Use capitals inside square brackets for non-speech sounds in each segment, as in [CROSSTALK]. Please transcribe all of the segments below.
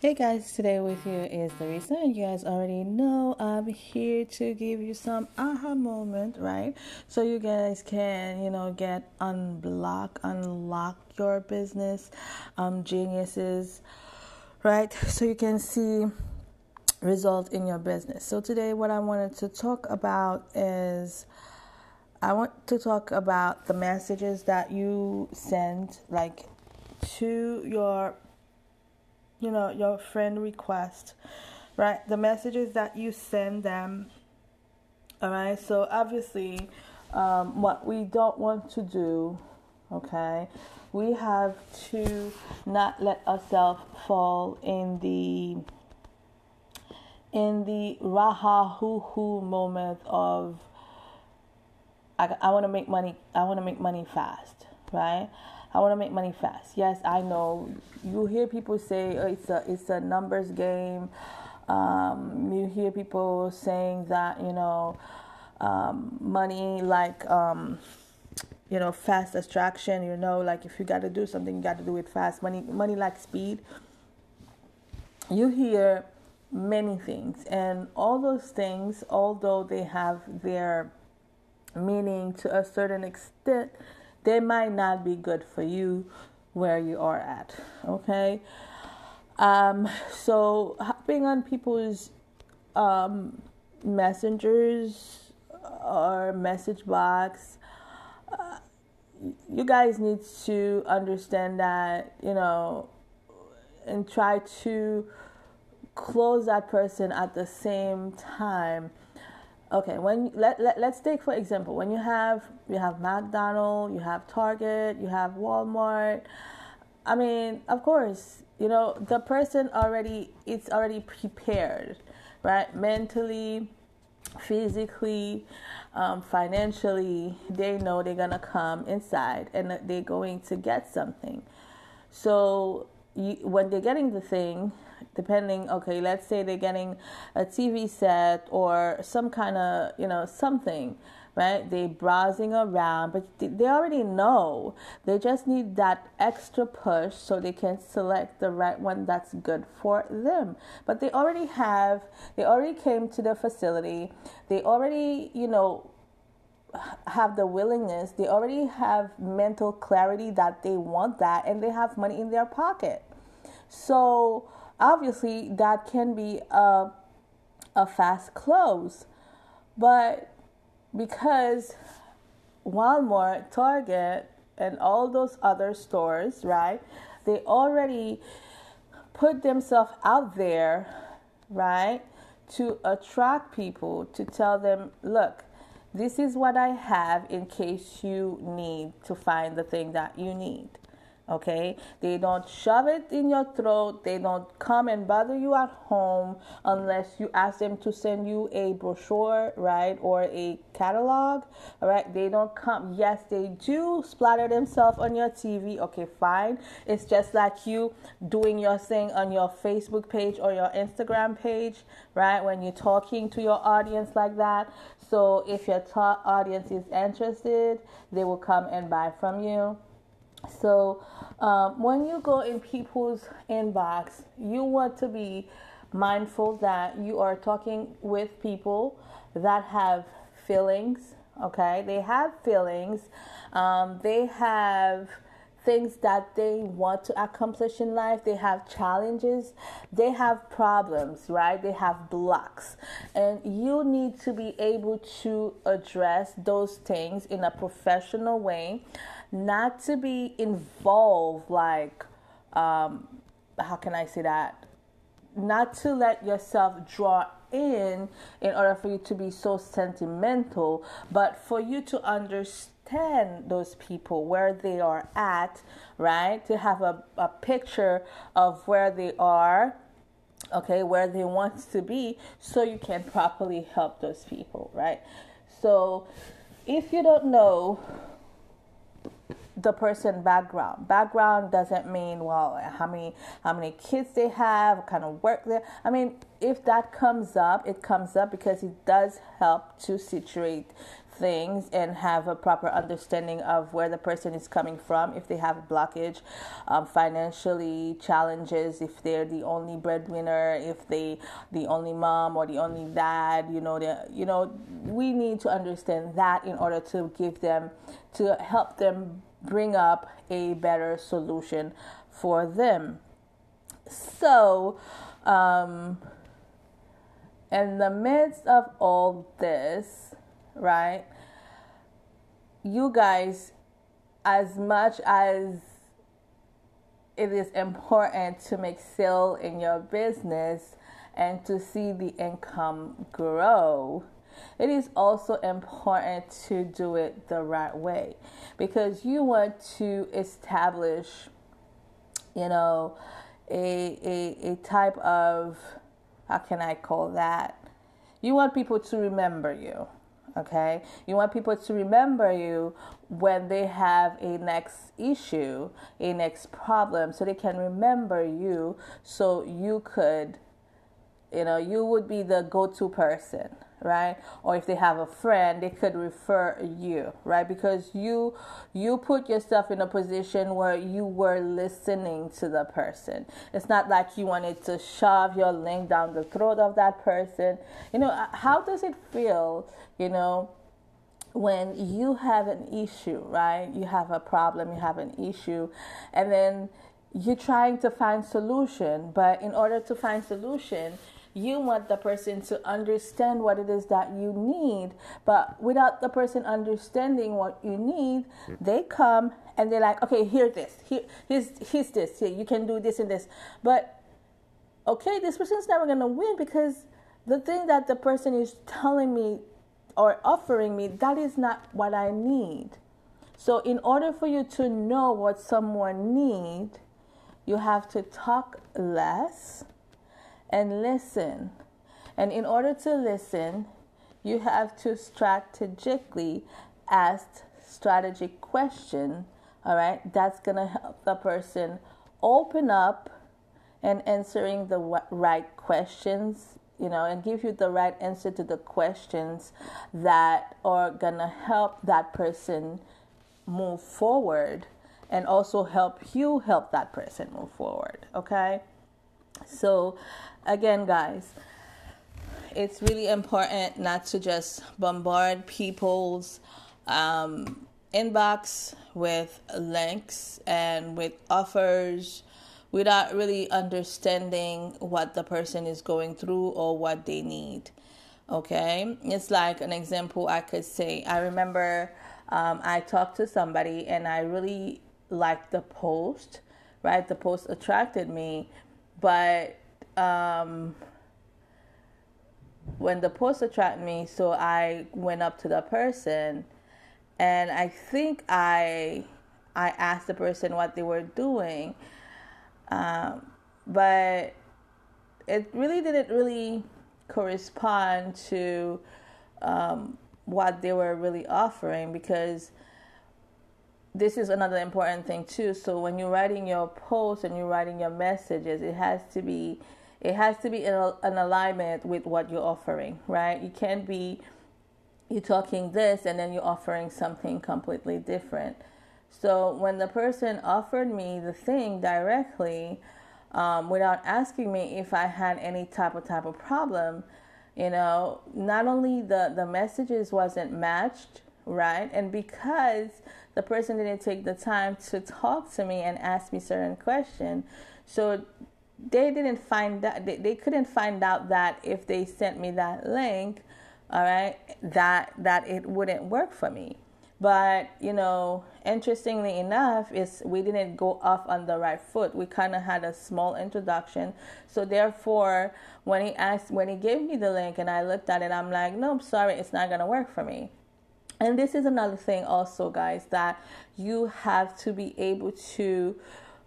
Hey guys, today with you is Larissa, and you guys already know I'm here to give you some aha moment, right? So you guys can, you know, get unblock, unlock your business, um, geniuses, right? So you can see result in your business. So today, what I wanted to talk about is. I want to talk about the messages that you send like to your you know, your friend request, right? The messages that you send them, all right? So, obviously, um, what we don't want to do, okay, we have to not let ourselves fall in the in the raha hoo hoo moment of I, I want to make money I want to make money fast right I want to make money fast. Yes, I know. You hear people say oh, it's a it's a numbers game. Um, you hear people saying that you know um, money like um, you know fast attraction. You know, like if you got to do something, you got to do it fast. Money money like speed. You hear many things, and all those things, although they have their meaning to a certain extent they might not be good for you where you are at. Okay. Um, so hopping on people's um, messengers or message box, uh, you guys need to understand that you know, and try to close that person at the same time okay when let, let, let's take for example when you have you have mcdonald you have target you have walmart. I mean of course you know the person already it's already prepared right? Mentally physically um, financially they know they're gonna come inside and they're going to get something. So you, when they're getting the thing depending okay let's say they're getting a tv set or some kind of you know something right? They browsing around but they already know. They just need that extra push so they can select the right one that's good for them. But they already have they already came to the facility. They already you know have the willingness. They already have mental clarity that they want that and they have money in their pocket. So obviously that can be a, a fast close. But because Walmart, Target, and all those other stores, right, they already put themselves out there, right, to attract people, to tell them, look, this is what I have in case you need to find the thing that you need okay? They don't shove it in your throat. They don't come and bother you at home unless you ask them to send you a brochure right or a catalog all right? They don't come. Yes they do splatter themselves on your tv okay fine. It's just like you doing your thing on your facebook page or your instagram page right? When you're talking to your audience like that. So if your ta- audience is interested they will come and buy from you so, um, when you go in people's inbox, you want to be mindful that you are talking with people that have feelings. Okay, they have feelings. Um, they have things that they want to accomplish in life. They have challenges. They have problems, right? They have blocks. And you need to be able to address those things in a professional way not to be involved like um, how can I say that? Not to let yourself draw in in order for you to be so sentimental, but for you to understand those people where they are at, right? To have a, a picture of where they are, okay, where they want to be, so you can properly help those people, right? So if you don't know the person background. Background doesn't mean well how many how many kids they have, kind of work they. I mean, if that comes up, it comes up because it does help to situate things and have a proper understanding of where the person is coming from if they have a blockage um, financially challenges if they're the only breadwinner if they the only mom or the only dad you know the, you know we need to understand that in order to give them to help them bring up a better solution for them so um, in the midst of all this right? You guys, as much as it is important to make sale in your business and to see the income grow, it is also important to do it the right way because you want to establish, you know, a, a, a type of, how can I call that? You want people to remember you okay you want people to remember you when they have a next issue a next problem so they can remember you so you could you know you would be the go-to person right? Or if they have a friend they could refer you right? Because you you put yourself in a position where you were listening to the person. It's not like you wanted to shove your link down the throat of that person. You know how does it feel you know when you have an issue right? You have a problem you have an issue and then you're trying to find solution but in order to find solution you want the person to understand what it is that you need but without the person understanding what you need they come and they're like okay here this. Here here's, here's this. Here you can do this and this. But okay this person's never going to win because the thing that the person is telling me or offering me that is not what i need. So in order for you to know what someone needs you have to talk less and listen. And in order to listen, you have to strategically ask strategic question, all right? That's to help the person open up and answering the right questions, you know, and give you the right answer to the questions that are to help that person move forward and also help you help that person move forward, okay? So, again, guys, it's really important not to just bombard people's um, inbox with links and with offers without really understanding what the person is going through or what they need. Okay, it's like an example I could say. I remember um, I talked to somebody and I really liked the post, right? The post attracted me, but um, when the post attracted me, so I went up to the person, and I think I I asked the person what they were doing, um, but it really didn't really correspond to um, what they were really offering because this is another important thing too. So when you're writing your posts and you're writing your messages, it has to be it has to be in an alignment with what you're offering, right? You can't be you're talking this and then you're offering something completely different. So when the person offered me the thing directly, um, without asking me if I had any type of type of problem, you know, not only the the messages wasn't matched, right, and because the person didn't take the time to talk to me and ask me certain questions. So they didn't find that they, they couldn't find out that if they sent me that link, all right, that that it wouldn't work for me. But you know, interestingly enough, is we didn't go off on the right foot. We kind of had a small introduction. So therefore, when he asked, when he gave me the link, and I looked at it, I'm like, no, I'm sorry, it's not gonna work for me. And this is another thing, also, guys, that you have to be able to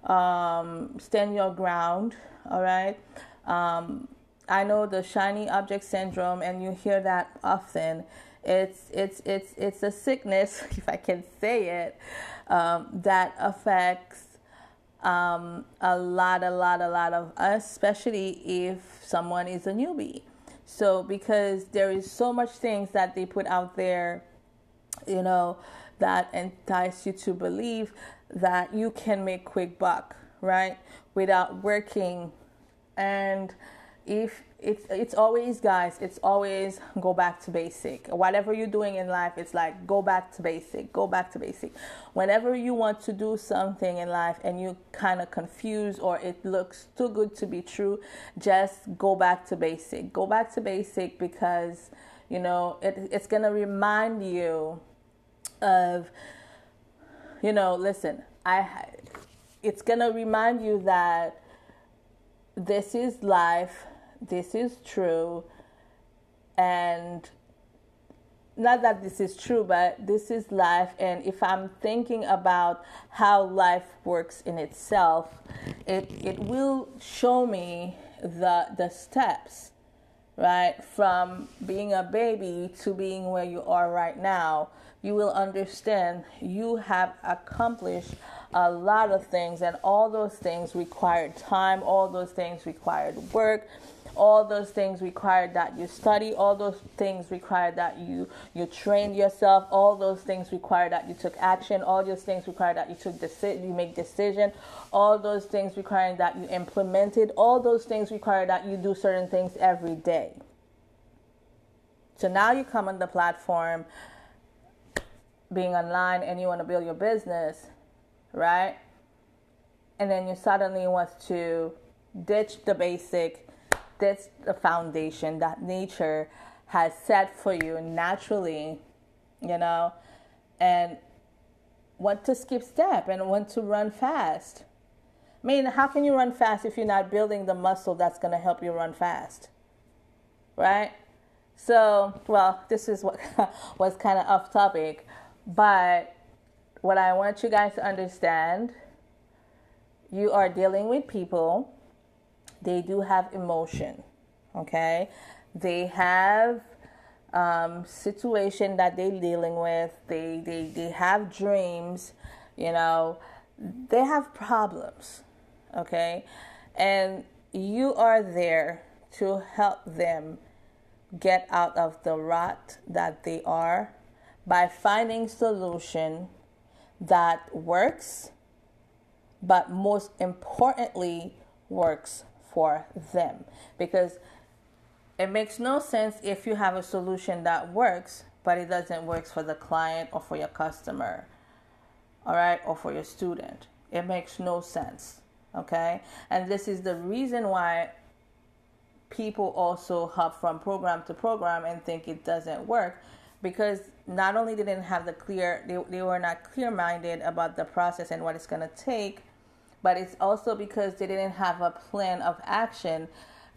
um, stand your ground. All right. Um, I know the shiny object syndrome, and you hear that often. It's it's it's it's a sickness, [LAUGHS] if I can say it, um, that affects um, a lot, a lot, a lot of us, especially if someone is a newbie. So, because there is so much things that they put out there, you know, that entice you to believe that you can make quick buck, right? Without working. And if it's it's always guys it's always go back to basic whatever you're doing in life it's like go back to basic go back to basic whenever you want to do something in life and you kind of confused or it looks too good to be true just go back to basic go back to basic because you know it, it's to remind you of you know listen i it's going to remind you that this is life this is true and not that this is true but this is life. And if i'm thinking about how life works in itself it it will show me the the steps right? From being a baby to being where you are right now you will understand you have accomplished a lot of things and all those things required time all those things required work all those things required that you study all those things required that you you train yourself all those things required that you took action all those things required that you took decision you make decision all those things require that you implemented all those things require that you do certain things every day. So now you come on the platform being online and you want to build your business right and then you suddenly want to ditch the basic that's the foundation that nature has set for you naturally, you know, and want to skip step and want to run fast. I mean, how can you run fast if you're not building the muscle that's going to help you run fast? Right? So, well, this is what [LAUGHS] was kind of off topic, but what I want you guys to understand, you are dealing with people they do have emotion, okay? They have um, situation that they're dealing with. They, they, they have dreams, you know, they have problems, okay? And you are there to help them get out of the rut that they are by finding solution that works but most importantly works for them. Because it makes no sense if you have a solution that works but it doesn't work for the client or for your customer all right or for your student. It makes no sense okay? And this is the reason why people also hop from program to program and think it doesn't work because not only they didn't have the clear they, they were not clear minded about the process and what it's going to take but it's also because they didn't have a plan of action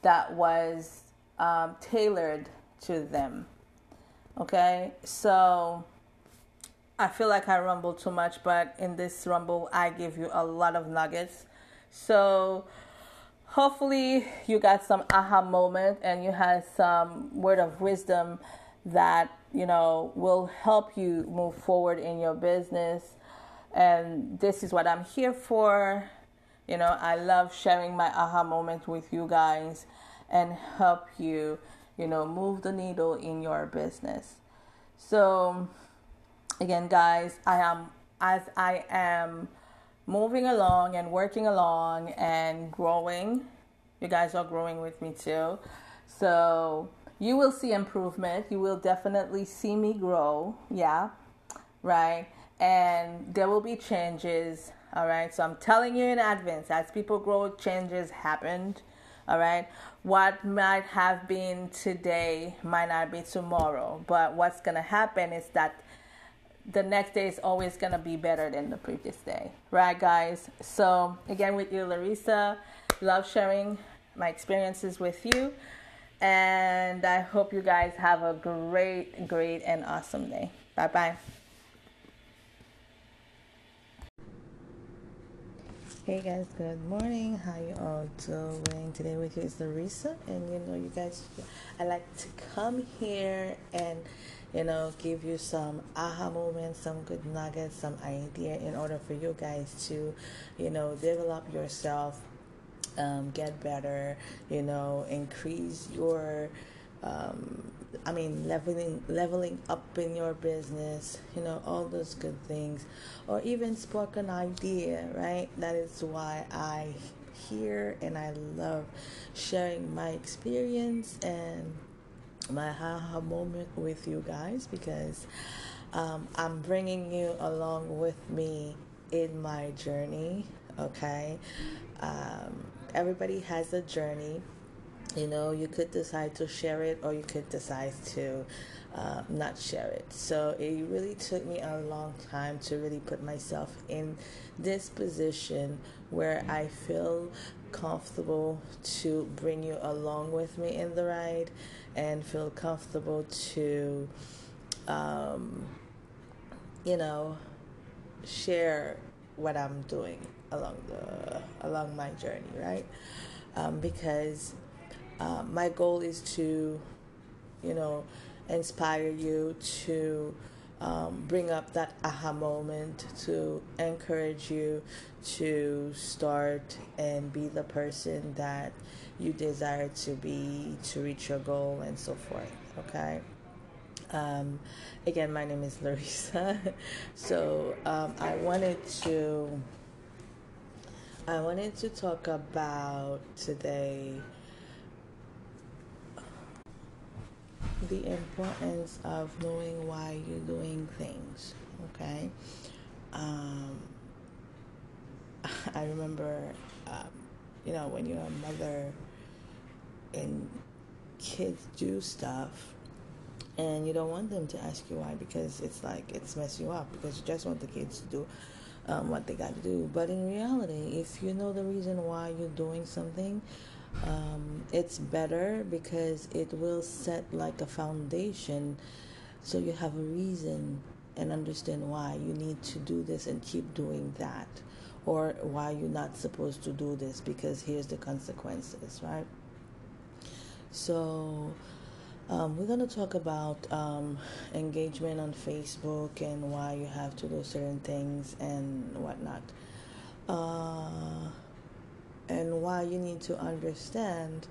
that was um, tailored to them. Okay, so I feel like I rumble too much, but in this rumble, I give you a lot of nuggets. So hopefully, you got some aha moment and you had some word of wisdom that you know will help you move forward in your business and this is what I'm here for. You know, I love sharing my aha moment with you guys and help you, you know, move the needle in your business. So, again, guys, I am as I am moving along and working along and growing. You guys are growing with me too. So, you will see improvement. You will definitely see me grow. Yeah. Right and there will be changes. All right, so I'm telling you in advance as people grow, changes happened. All right, what might have been today might not be tomorrow, but what's gonna happen is that the next day is always gonna be better than the previous day, right, guys? So again, with you, Larissa, love sharing my experiences with you, and I hope you guys have a great, great, and awesome day. Bye bye. Hey guys, good morning. How you all doing? Today with you is Larissa, and you know, you guys, I like to come here and you know give you some aha moments, some good nuggets, some idea in order for you guys to, you know, develop yourself, um, get better, you know, increase your um, I mean, leveling leveling up in your business, you know, all those good things, or even spark an idea, right? That is why I hear and I love sharing my experience and my haha moment with you guys because um, I'm bringing you along with me in my journey. Okay, um, everybody has a journey. You know you could decide to share it or you could decide to uh, not share it. So it really took me a long time to really put myself in this position where i feel comfortable to bring you along with me in the ride and feel comfortable to um, you know share what i'm doing along the along my journey right um, because uh, my goal is to, you know, inspire you to um, bring up that aha moment, to encourage you to start and be the person that you desire to be to reach your goal and so forth. Okay. Um, again, my name is Larissa. [LAUGHS] so um, I wanted to I wanted to talk about today the importance of knowing why you're doing things. Okay. Um, [LAUGHS] I remember, um, you know, when you're a mother and kids do stuff and you don't want them to ask you why because it's like it's mess you up because you just want the kids to do um, what they got to do. But in reality, if you know the reason why you're doing something, um, it's better because it will set like a foundation so you have a reason and understand why you need to do this and keep doing that or why you're not supposed to do this because here's the consequences right so um, we're going to talk about um, engagement on facebook and why you have to do certain things and whatnot uh, and why you need to understand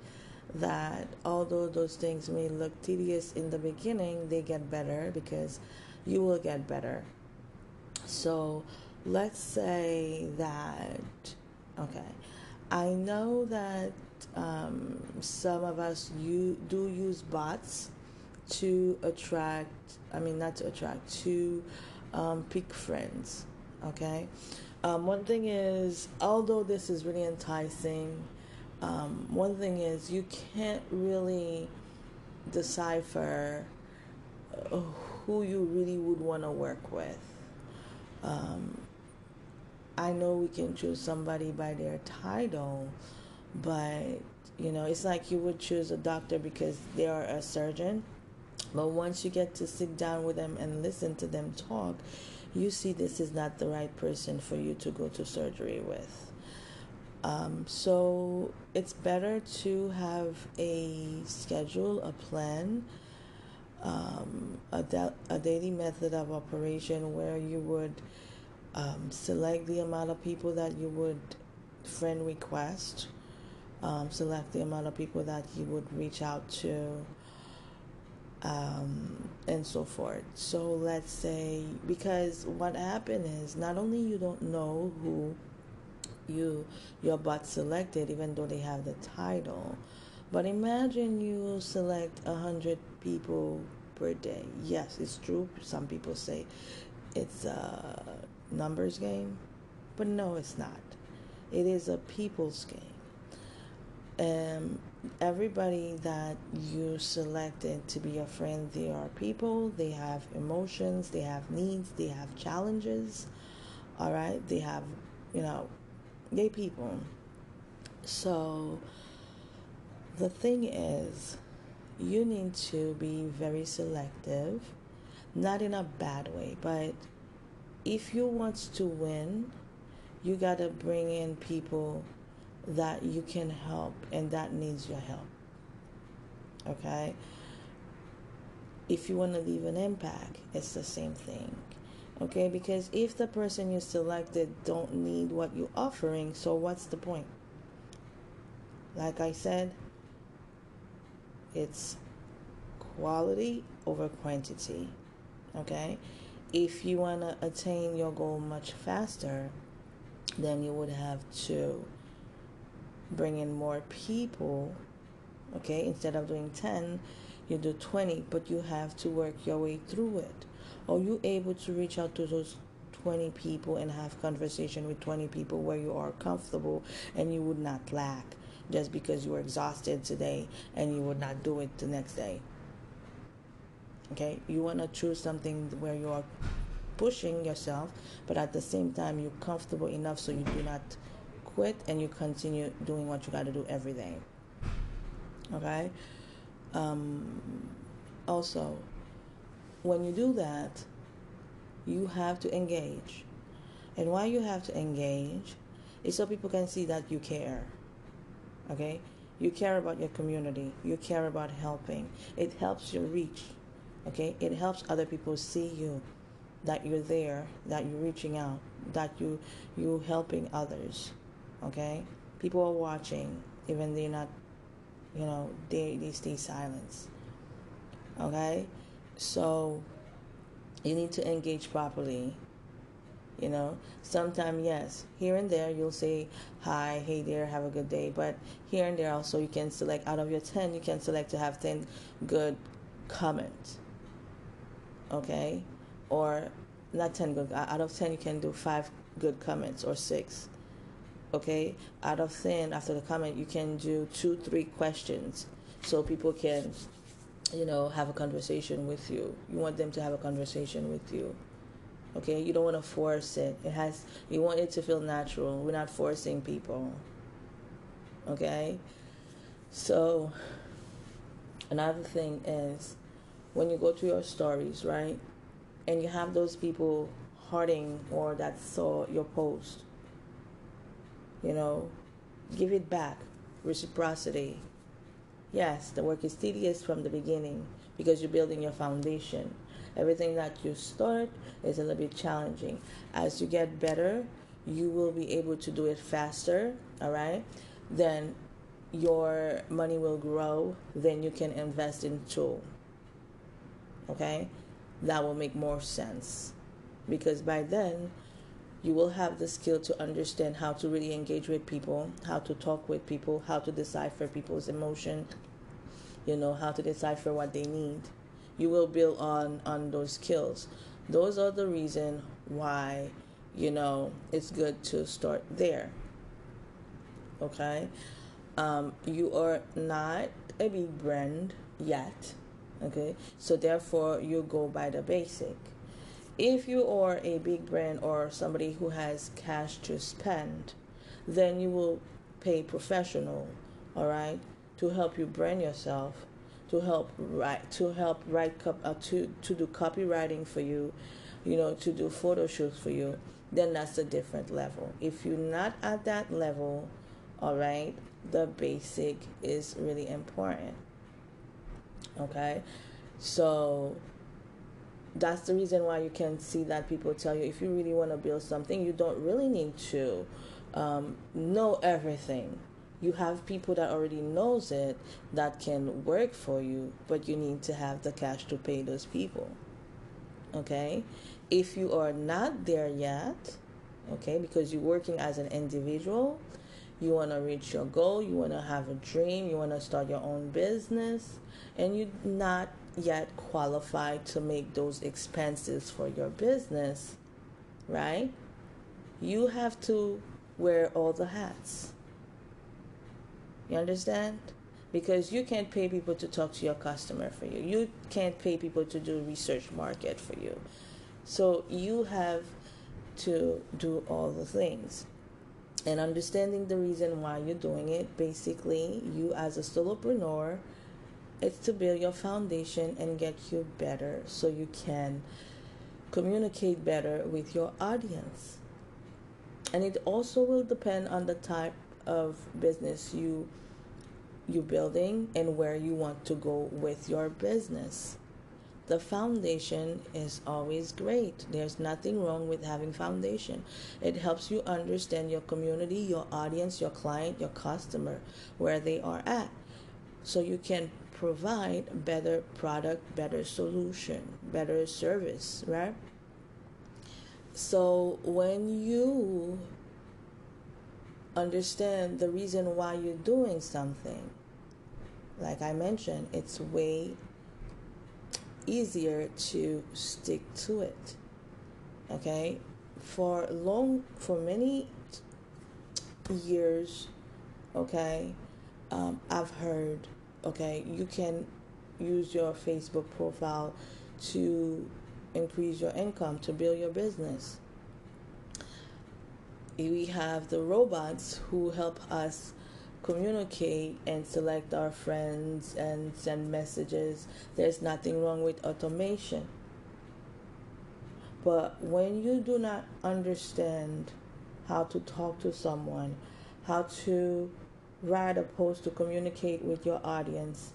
that although those things may look tedious in the beginning, they get better because you will get better. So let's say that, okay, I know that um, some of us you do use bots to attract, I mean, not to attract, to um, pick friends, okay? Um, one thing is, although this is really enticing, um, one thing is you can't really decipher uh, who you really would want to work with. Um, I know we can choose somebody by their title, but you know, it's like you would choose a doctor because they are a surgeon. But once you get to sit down with them and listen to them talk, you see this is not the right person for you to go to surgery with. Um, so it's better to have a schedule, a plan, um, a, da- a daily method of operation where you would um, select the amount of people that you would friend request, um, select the amount of people that you would reach out to um, and so forth. So let's say because what happened is not only you don't know who you your bot selected, even though they have the title, but imagine you select a hundred people per day. Yes, it's true. Some people say it's a numbers game, but no, it's not. It is a people's game. And everybody that you selected to be your friend, they are people, they have emotions, they have needs, they have challenges, all right? They have, you know, they people. So the thing is, you need to be very selective, not in a bad way, but if you want to win, you got to bring in people that you can help and that needs your help. Okay? If you want to leave an impact, it's the same thing. Okay? Because if the person you selected don't need what you're offering, so what's the point? Like I said, it's quality over quantity. Okay? If you want to attain your goal much faster, then you would have to bring in more people. Okay? Instead of doing 10, you do 20, but you have to work your way through it. Are you able to reach out to those 20 people and have conversation with 20 people where you are comfortable and you would not lack just because you were exhausted today and you would not do it the next day. Okay, you want to choose something where you are pushing yourself, but at the same time you're comfortable enough so you do not quit and you continue doing what you got to do every day. Okay. Um, also, when you do that, you have to engage, and why you have to engage is so people can see that you care. Okay? You care about your community. You care about helping. It helps your reach. Okay? It helps other people see you that you're there, that you're reaching out, that you you helping others. Okay? People are watching, even they're not you know, they they stay silent. Okay? So you need to engage properly you know sometimes yes here and there you'll say hi hey there have a good day but here and there also you can select out of your 10 you can select to have 10 good comments okay or not 10 good out of 10 you can do 5 good comments or 6 okay out of 10 after the comment you can do 2 3 questions so people can you know have a conversation with you you want them to have a conversation with you Okay, you don't want to force it. It has you want it to feel natural. We're not forcing people. Okay? So another thing is when you go to your stories, right? And you have those people hurting or that saw your post. You know, give it back. Reciprocity. Yes, the work is tedious from the beginning because you're building your foundation everything that you start is a little bit challenging. As you get better, you will be able to do it faster, all right? Then your money will grow, then you can invest in tool. Okay? That will make more sense. Because by then you will have the skill to understand how to really engage with people, how to talk with people, how to decipher people's emotion, you know, how to decipher what they need. You will build on on those skills. Those are the reason why you know it's good to start there okay? Um, you are not a big brand yet okay? So therefore you go by the basic if you are a big brand or somebody who has cash to spend then you will pay professional all right to help you brand yourself to help write to help write uh, to to do copywriting for you, you know, to do photo shoots for you, then that's a different level. If you're not at that level, all right, the basic is really important. Okay, so that's the reason why you can see that people tell you if you really want to build something, you don't really need to um, know everything. You have people that already knows it that can work for you but you need to have the cash to pay those people okay? If you are not there yet okay because you're working as an individual you want to reach your goal you want to have a dream you want to start your own business and you're not yet qualified to make those expenses for your business right you have to wear all the hats you understand? Because you can't pay people to talk to your customer for you. You can't pay people to do research market for you. So you have to do all the things. And understanding the reason why you're doing it, basically, you as a solopreneur, it's to build your foundation and get you better so you can communicate better with your audience. and it also will depend on the type of business you you're building and where you want to go with your business. The foundation is always great. There's nothing wrong with having foundation. It helps you understand your community your audience your client your customer where they are at. So you can provide better product better solution better service right so when you understand the reason why you're doing something, like I mentioned, it's way easier to stick to it. Okay? For long, for many years, okay, um, I've heard, okay, you can use your Facebook profile to increase your income, to build your business. We have the robots who help us communicate and select our friends and send messages. There's nothing wrong with automation. But when you do not understand how to talk to someone, how to a post to communicate with your audience,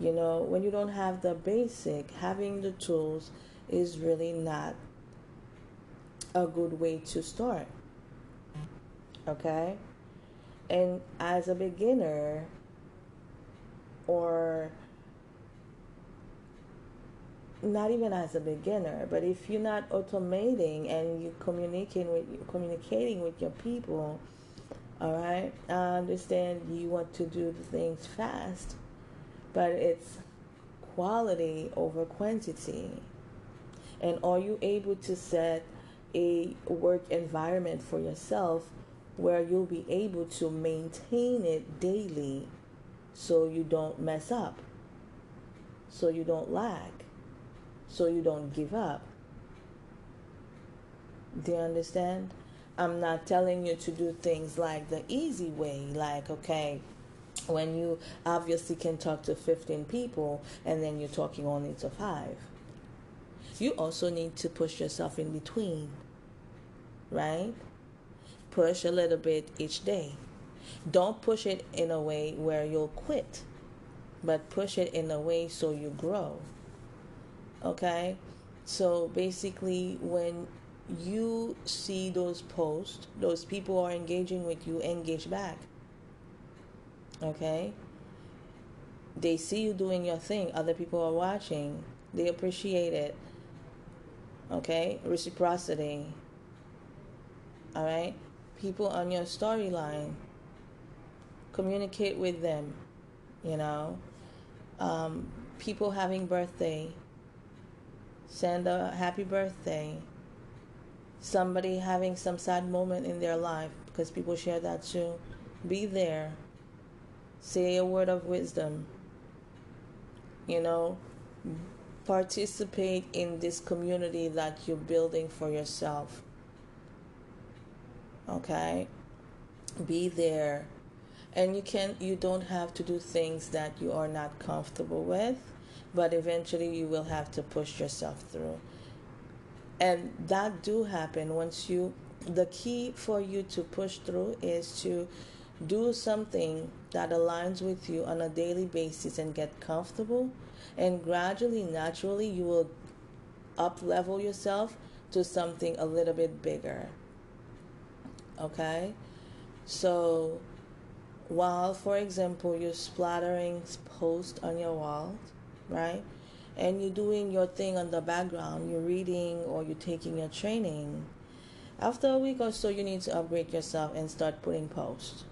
you know, when you don't have the basic, having the tools is really not a good way to start. Okay? And as a beginner, or not even as a beginner, but if you're not automating and you communicating with communicating with your people, all right, I understand you want to do the things fast, but it's quality over quantity. And are you able to set a work environment for yourself where you'll be able to maintain it daily so you don't mess up, so you don't lag, so you don't give up? Do you understand? I'm not telling you to do things like the easy way, like, okay, when you obviously can talk to 15 people and then you're talking only to five you also need to push yourself in between, right? Push a little bit each day. Don't push it in a way where you'll quit, but push it in a way so you grow. Okay? So basically, when you see those posts, those people are engaging with you, engage back. Okay? They see you doing your thing, other people are watching, they appreciate it Okay, reciprocity. All right, people on your storyline, communicate with them. You know, um, people having birthday, send a happy birthday. Somebody having some sad moment in their life because people share that too. Be there. Say a word of wisdom. You know, participate in this community that you're building for yourself. Okay? Be there. And you can you don't have to do things that you are not comfortable with, but eventually you will have to push yourself through. And that do happen once you the key for you to push through is to do something that aligns with you on a daily basis and get comfortable. And gradually naturally you will up level yourself to something a little bit bigger. Okay? So while for example you're splattering post on your wall right and you're doing your thing on the background you're reading or you're taking your training after a week or so you need to upgrade yourself and start putting posts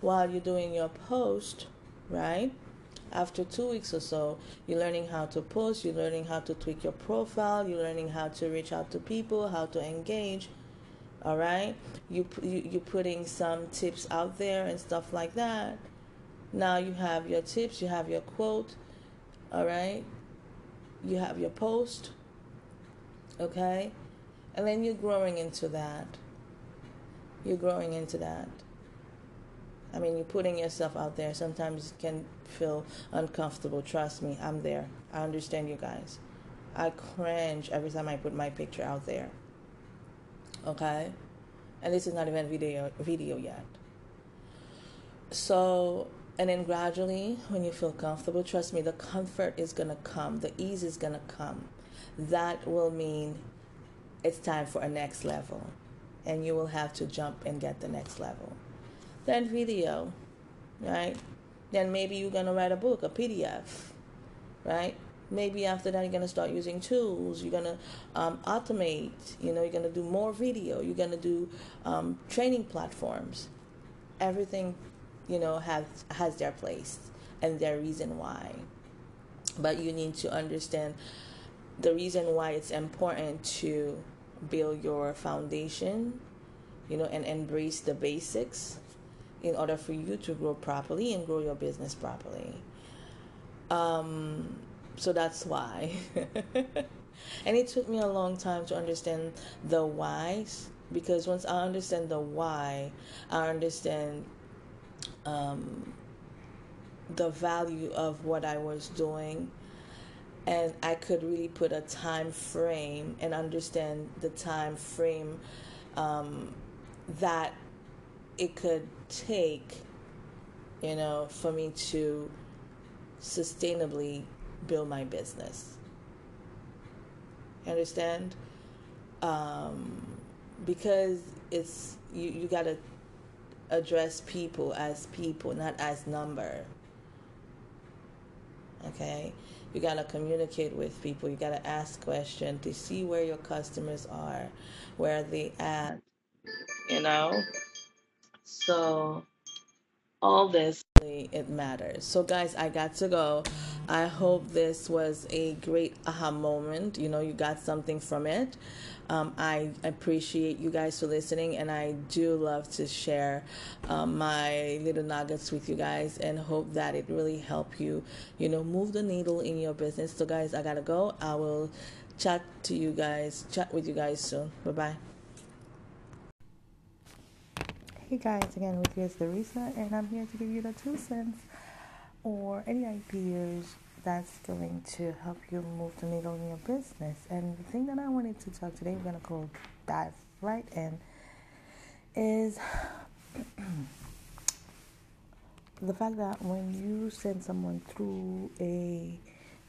while you're doing your post right after two weeks or so, you're learning how to post, you're learning how to tweak your profile, you're learning how to reach out to people, how to engage. All right, you you you're putting some tips out there and stuff like that. Now you have your tips, you have your quote. All right, you have your post. Okay, and then you're growing into that. You're growing into that. I mean, you're putting yourself out there. Sometimes it can feel uncomfortable. Trust me, I'm there. I understand you guys. I cringe every time I put my picture out there. Okay? and this is not even video video yet. So and then gradually, when you feel comfortable, trust me, the comfort is gonna come, the ease is gonna come. That will mean it's time for a next level, and you will have to jump and get the next level. Then video, right? Then maybe you're gonna write a book, a PDF, right? maybe after that you're going to start using tools you're going to um, automate you know you're going to do more video you're going to do um, training platforms everything you know has has their place and their reason why but you need to understand the reason why it's important to build your foundation you know and embrace the basics in order for you to grow properly and grow your business properly um, so that's why. [LAUGHS] and it took me a long time to understand the whys because once I understand the why, I understand um, the value of what I was doing. And I could really put a time frame and understand the time frame um, that it could take, you know, for me to sustainably build my business. understand? Um, because it's you, you got to address people as people, not as number. Okay? You got to communicate with people. You got to ask questions to see where your customers are, where they at, you know? So all this it matters. So guys, I got to go. I hope this was a great aha moment. You know, you got something from it. Um, I appreciate you guys for listening, and I do love to share um, my little nuggets with you guys, and hope that it really help you. You know, move the needle in your business. So, guys, I gotta go. I will chat to you guys, chat with you guys soon. Bye bye. Hey guys, again with you is Larissa, and I'm here to give you the two cents or any ideas that's going to help you move the needle in your business. And the thing that I wanted to talk today, we're gonna go dive right in, is [CLEARS THROAT] the fact that when you send someone through a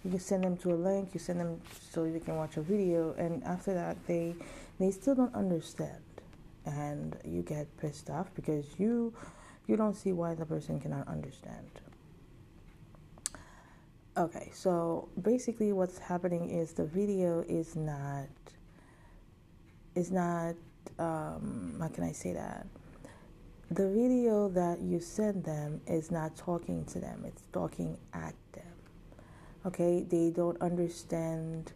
you send them to a link, you send them so they can watch a video, and after that they they still don't understand, and you get pissed off because you you don't see why the person cannot understand. Okay, so basically what's happening is the video is not is not um how can I say that? The video that you send them is not talking to them, it's talking at them. Okay, they don't understand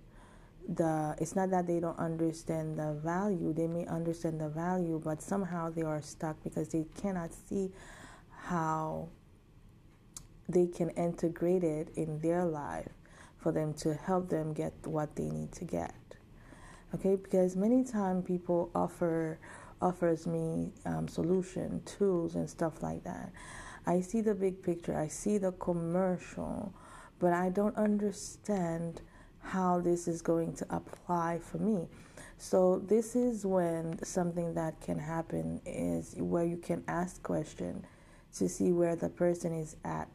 the it's not that they don't understand the value, they may understand the value, but somehow they are stuck because they cannot see how they can integrate it in their life for them to help them get what they need to get. Okay because many times people offer offers me um, solution tools and stuff like that. I see the big picture i see the commercial but i don't understand how this is going to apply for me. So this is when something that can happen is where you can ask question to see where the person is at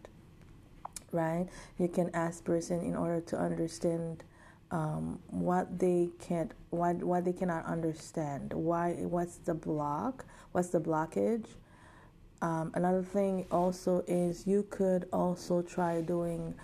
right? You can ask person in order to understand um, what they can't, what what they cannot understand. Why? What's the block? What's the blockage? Um, another thing also is you could also try doing.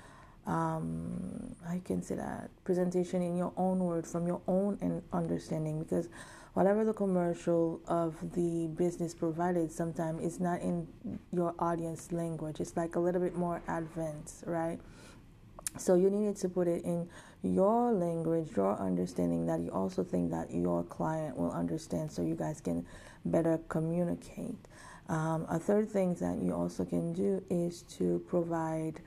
Um, I can say that presentation in your own word from your own understanding because whatever the commercial of the business provided sometimes is not in your audience language. It's like a little bit more advanced right? So you needed to put it in your language your understanding that you also think that your client will understand so you guys can better communicate. Um, a third thing that you also can do is to provide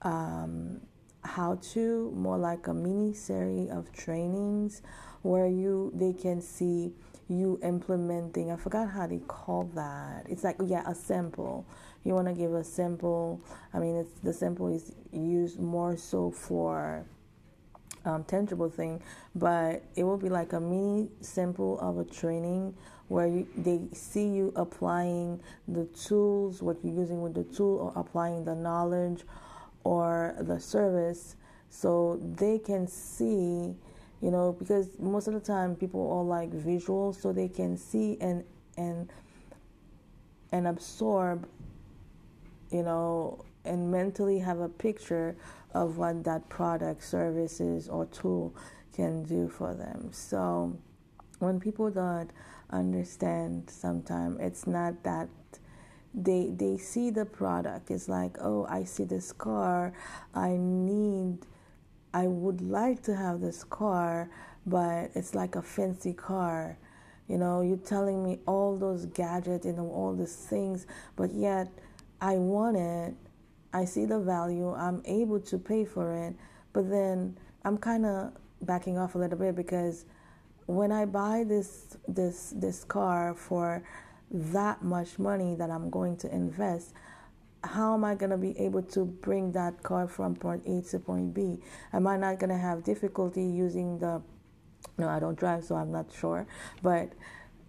um, how to more like a mini series of trainings where you they can see you implementing. I forgot how they call that. It's like yeah a sample. You want to give a sample. I mean it's the sample is used more so for um, tangible thing, but it will be like a mini sample of a training where you, they see you applying the tools, what you're using with the tool, or applying the knowledge or the service, so they can see, you know, because most of the time people are like visual, so they can see and and and absorb, you know, and mentally have a picture of what that product, services, or tool can do for them. So when people don't understand sometimes it's not that they they see the product it's like oh i see this car i need i would like to have this car but it's like a fancy car. You know you're telling me all those gadgets and all these things but yet i want it. I see the value, I'm able to pay for it, but then I'm kind of backing off a little bit because when I buy this this this car for that much money that I'm going to invest, how am I going to be able to bring that car from point A to point B? Am I not going to have difficulty using the no, I don't drive, so I'm not sure, but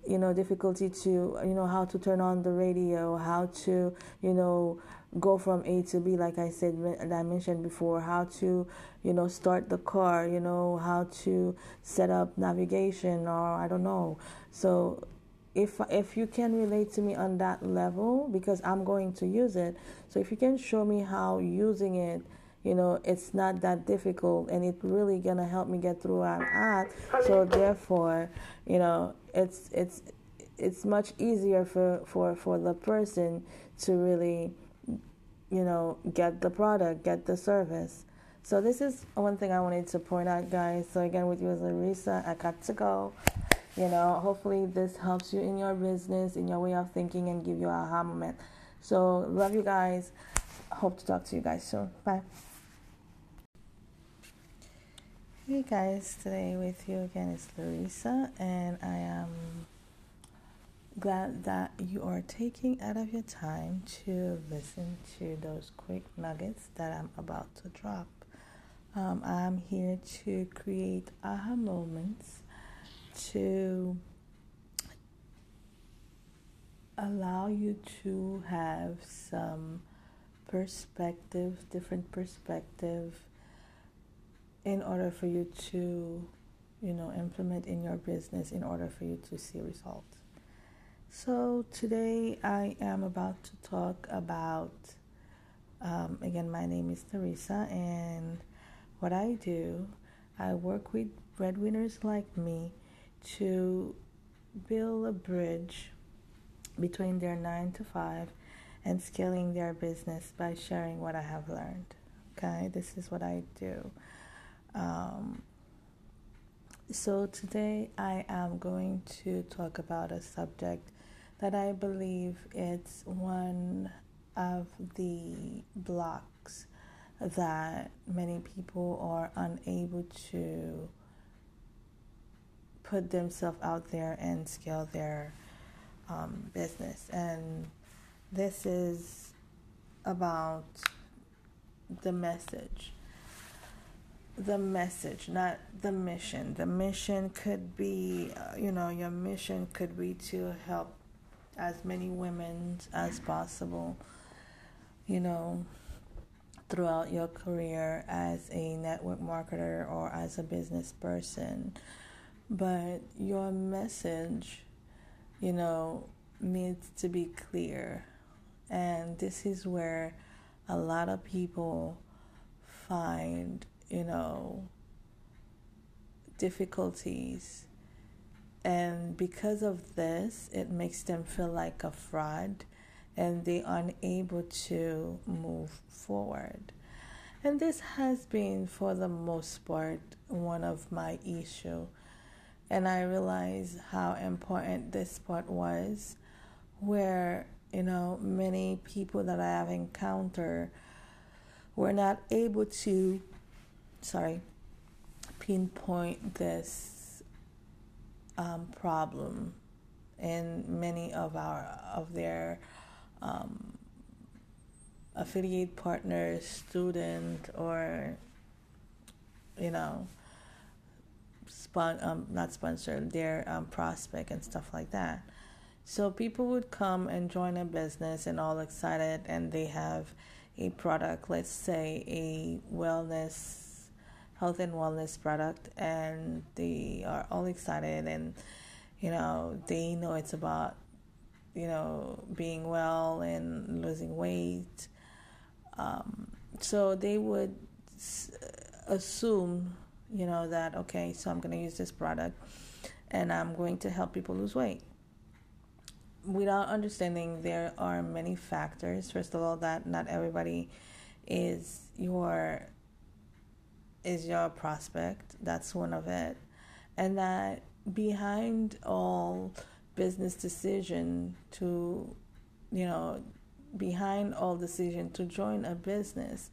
you know, difficulty to you know how to turn on the radio, how to you know go from A to B, like I said, I mentioned before, how to, you know, start the car, you know, how to set up navigation, or I don't know. So, if if you can relate to me on that level, because I'm going to use it, so if you can show me how using it, you know, it's not that difficult, and it's really gonna help me get through where I'm at. So therefore, you know, it's it's it's much easier for for for the person to really you know, get the product, get the service. So this is one thing I wanted to point out, guys. So again, with you as Larissa, I got to go. You know, hopefully this helps you in your business, in your way of thinking, and give you a aha moment. So love you guys. Hope to talk to you guys soon. Bye. Hey guys, today with you again is Larissa, and I am glad that you are taking out of your time to listen to those quick nuggets that I'm about to drop. Um, I'm here to create aha moments to allow you to have some perspective, different perspective, in order for you to, you know, implement in your business in order for you to see results. So, today I am about to talk about, um, again, my name is Teresa, and what I do, I work with breadwinners like me to build a bridge between their nine to five and scaling their business by sharing what I have learned. Okay, this is what I do. Um, so, today I am going to talk about a subject that I believe it's one of the blocks that many people are unable to put themselves out there and scale their um, business. And this is about the message. The message, not the mission. The mission could be, uh, you know, your mission could be to help as many women as possible, you know, throughout your career as a network marketer or as a business person. But your message, you know, needs to be clear. And this is where a lot of people find, you know, difficulties and because of this, it makes them feel like a fraud and they are unable to move forward. And this has been, for the most part, one of my issue. And I realize how important this part was, where, you know, many people that I have encountered were not able to, sorry, pinpoint this um, problem in many of our of their um, affiliate partners, student, or you know, spon- um, not sponsor their um, prospect and stuff like that. So people would come and join a business and all excited, and they have a product, let's say a wellness, health and wellness product, and they are all excited and you know they know it's about you know being well and losing weight. Um, so they would assume you know that okay, so I'm going to use this product and I'm going to help people lose weight. Without understanding there are many factors. First of all that not everybody is your is your prospect. That's one of it. And that behind all business decision to you know behind all decision to join a business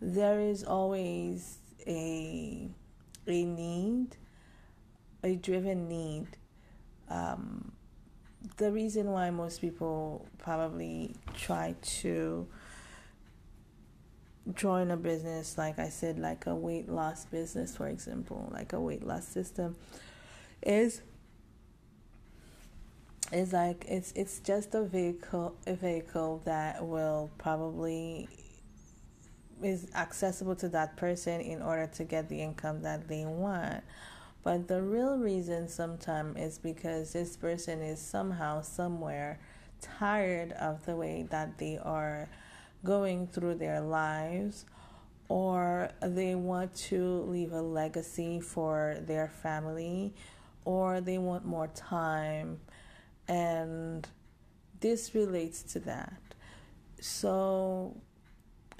there is always a a need a driven need. Um, the reason why most people probably try to join a business, like I said, like a weight loss business, for example, like a weight loss system, is is like it's it's just a vehicle a vehicle that will probably is accessible to that person in order to get the income that they want but the real reason sometimes is because this person is somehow, somewhere tired of the way that they are going through their lives, or they want to leave a legacy for their family, or they want more time. And this relates to that. So,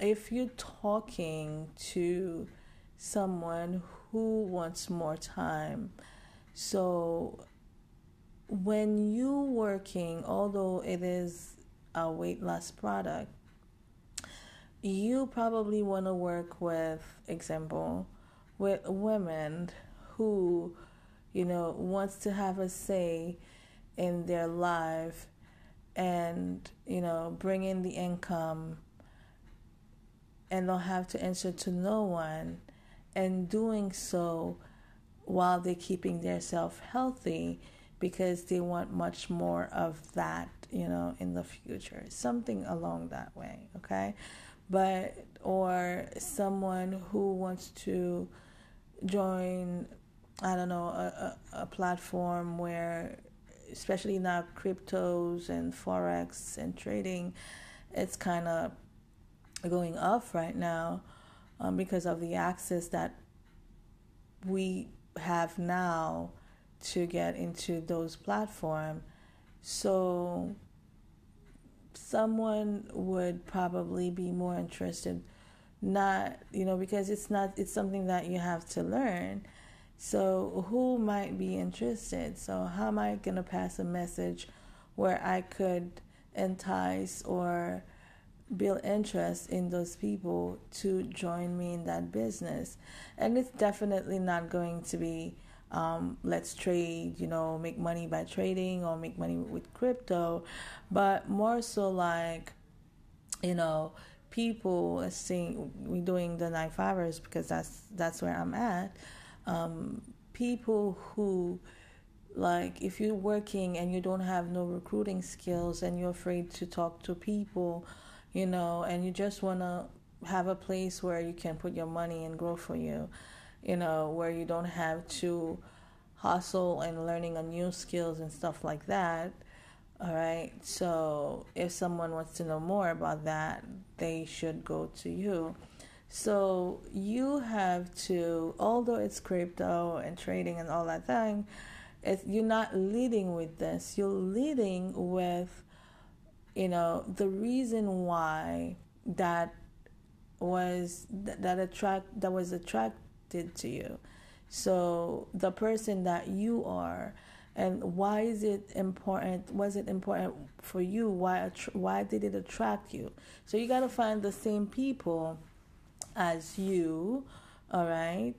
if you're talking to someone who wants more time. So when you working, although it is a weight loss product, you probably want to work with example with women who you know wants to have a say in their life and you know bring in the income and don't have to answer to no one and doing so while they're keeping their self healthy because they want much more of that, you know, in the future. Something along that way, okay? But, or someone who wants to join, I don't know, a, a, a platform where, especially now, cryptos and Forex and trading, it's kind of going off right now um, because of the access that we have now to get into those platforms. So someone would probably be more interested not you know because it's not it's something that you have to learn so who might be interested so how am i going to pass a message where i could entice or build interest in those people to join me in that business. And it's definitely not going to be um, let's trade, you know, make money by trading or make money with crypto, but more so like, you know, people seeing we doing the nine fivers because that's that's where I'm at. Um, people who like if you're working and you don't have no recruiting skills and you're afraid to talk to people you know, and you just want to have a place where you can put your money and grow for you, you know, where you don't have to hustle and learning a new skills and stuff like that. All right. So if someone wants to know more about that, they should go to you. So you have to, although it's crypto and trading and all that thing, you're not leading with this. You're leading with you know the reason why that was that attract that was attracted to you. So the person that you are and why is it important was it important for you? Why why did it attract you? So you got to find the same people as you all right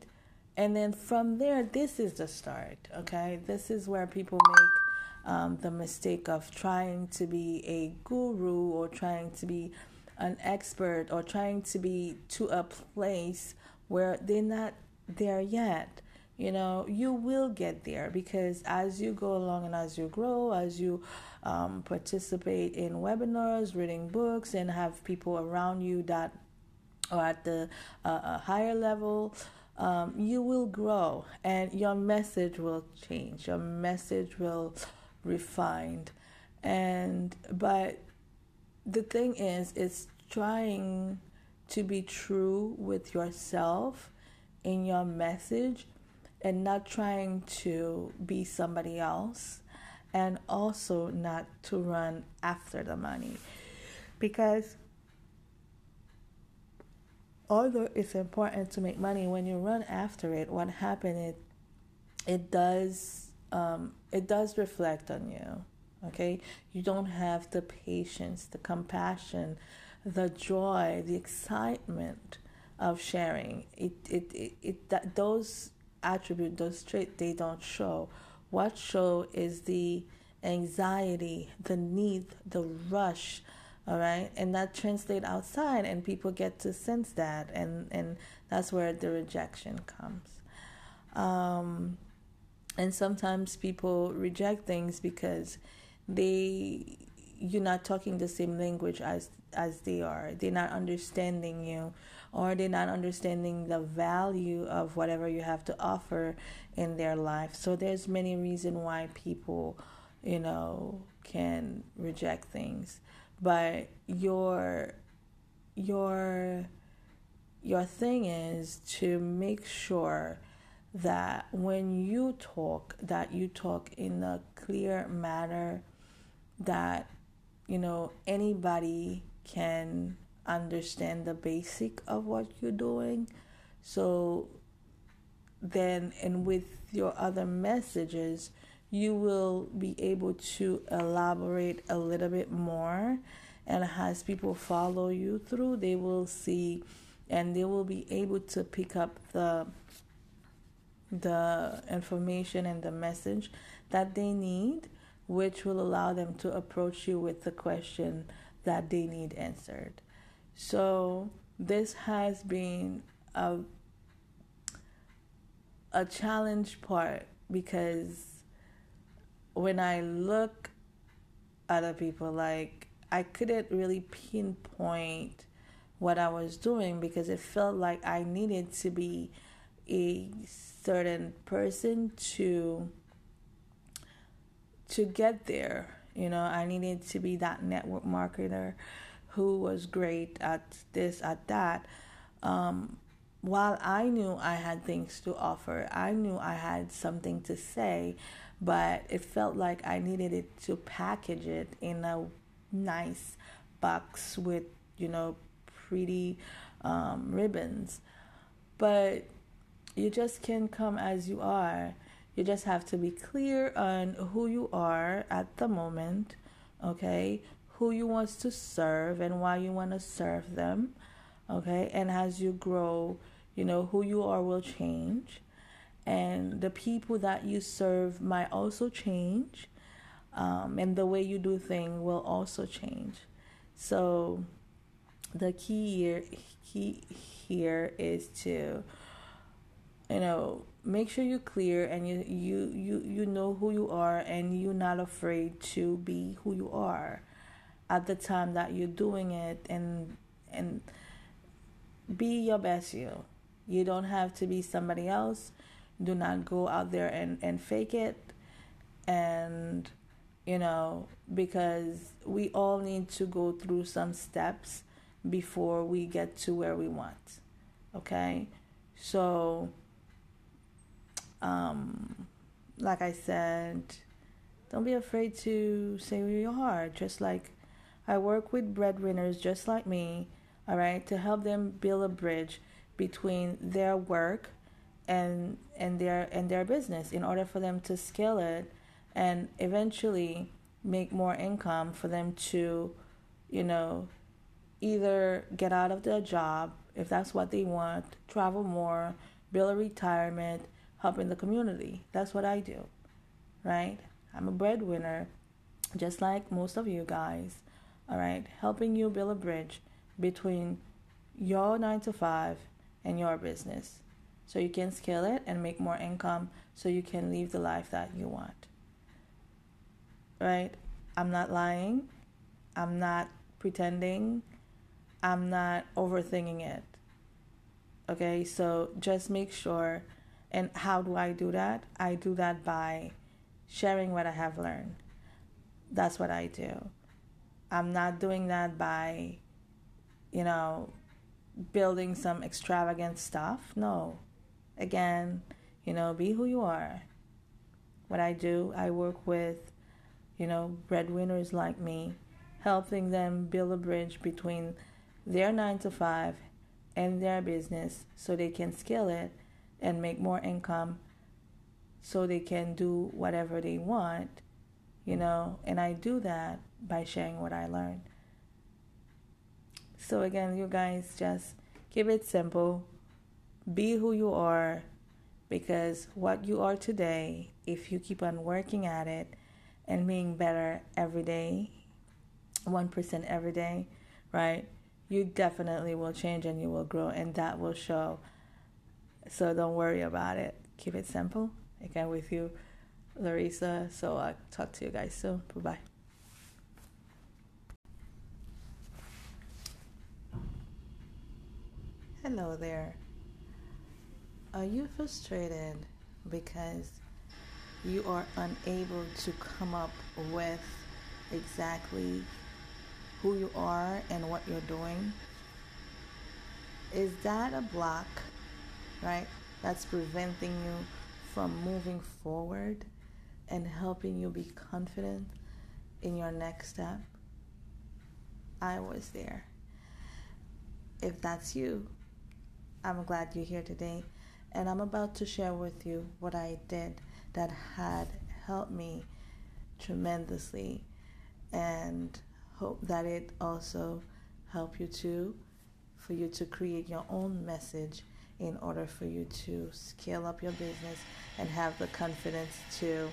and then from there this is the start okay? This is where people make um, the mistake of trying to be a guru or trying to be an expert or trying to be to a place where they're not there yet. you know, you will get there because as you go along and as you grow, as you um, participate in webinars, reading books, and have people around you that are at the uh, higher level, um, you will grow and your message will change. Your message will refined, and but the thing is, it's trying to be true with yourself in your message and not trying to be somebody else and also not to run after the money. Because although it's important to make money when you run after it what happens it it does um, it does reflect on you okay? You don't have the patience the compassion the joy the excitement of sharing. It it it, it that those attribute those traits they don't show. What show is the anxiety the need the rush all right? And that translate outside and people get to sense that and and that's where the rejection comes. Um and sometimes people reject things because they you're not talking the same language as as they are. They're not understanding you or they're not understanding the value of whatever you have to offer in their life. So there's many reasons why people you know can reject things. But your your your thing is to make sure that when you talk that you talk in a clear manner that you know anybody can understand the basic of what you're doing. So then and with your other messages you will be able to elaborate a little bit more. And as people follow you through they will see and they will be able to pick up the the information and the message that they need, which will allow them to approach you with the question that they need answered. So, this has been a, a challenge part because when I look at other people, like I couldn't really pinpoint what I was doing because it felt like I needed to be a certain person to to get there. You know, I needed to be that network marketer who was great at this, at that. Um, while I knew I had things to offer, I knew I had something to say, but it felt like I needed it to package it in a nice box with, you know, pretty um, ribbons. But you just can come as you are. You just have to be clear on who you are at the moment, okay? Who you want to serve and why you want to serve them, okay? And as you grow, you know, who you are will change. And the people that you serve might also change. Um, and the way you do things will also change. So the key here, key here is to you know make sure you're clear and you you you you know who you are and you're not afraid to be who you are at the time that you're doing it and and be your best you. You don't have to be somebody else. Do not go out there and and fake it. And you know because we all need to go through some steps before we get to where we want okay? So um, like I said, don't be afraid to say your are. Just like I work with breadwinners just like me, all right, to help them build a bridge between their work and and their and their business in order for them to scale it and eventually make more income for them to, you know, either get out of their job if that's what they want, travel more, build a retirement, helping the community. That's what I do, right? I'm a breadwinner, just like most of you guys, all right? Helping you build a bridge between your nine to five and your business. so you can scale it and make more income so you can live the life that you want. Right? I'm not lying. I'm not pretending. I'm not overthinking it. Okay, so just make sure. And how do I do that? I do that by sharing what I have learned. That's what I do. I'm not doing that by, you know, building some extravagant stuff. No. Again, you know, be who you are. What I do, I work with, you know, breadwinners like me, helping them build a bridge between their nine to five and their business so they can scale it and make more income so they can do whatever they want, you know, and I do that by sharing what I learned. So, again, you guys just keep it simple. Be who you are because what you are today, if you keep on working at it and being better every day, 1% every day, right? You definitely will change and you will grow, and that will show. So, don't worry about it. Keep it simple. Again, with you, Larissa. So, I'll talk to you guys soon. Bye bye. Hello there. Are you frustrated because you are unable to come up with exactly who you are and what you're doing? Is that a block, right? That's preventing you from moving forward and helping you be confident in your next step? I was there. If that's you, I'm glad you're here today, and I'm about to share with you what I did that had helped me tremendously, and hope that it also help you too, for you to create your own message in order for you to scale up your business and have the confidence to,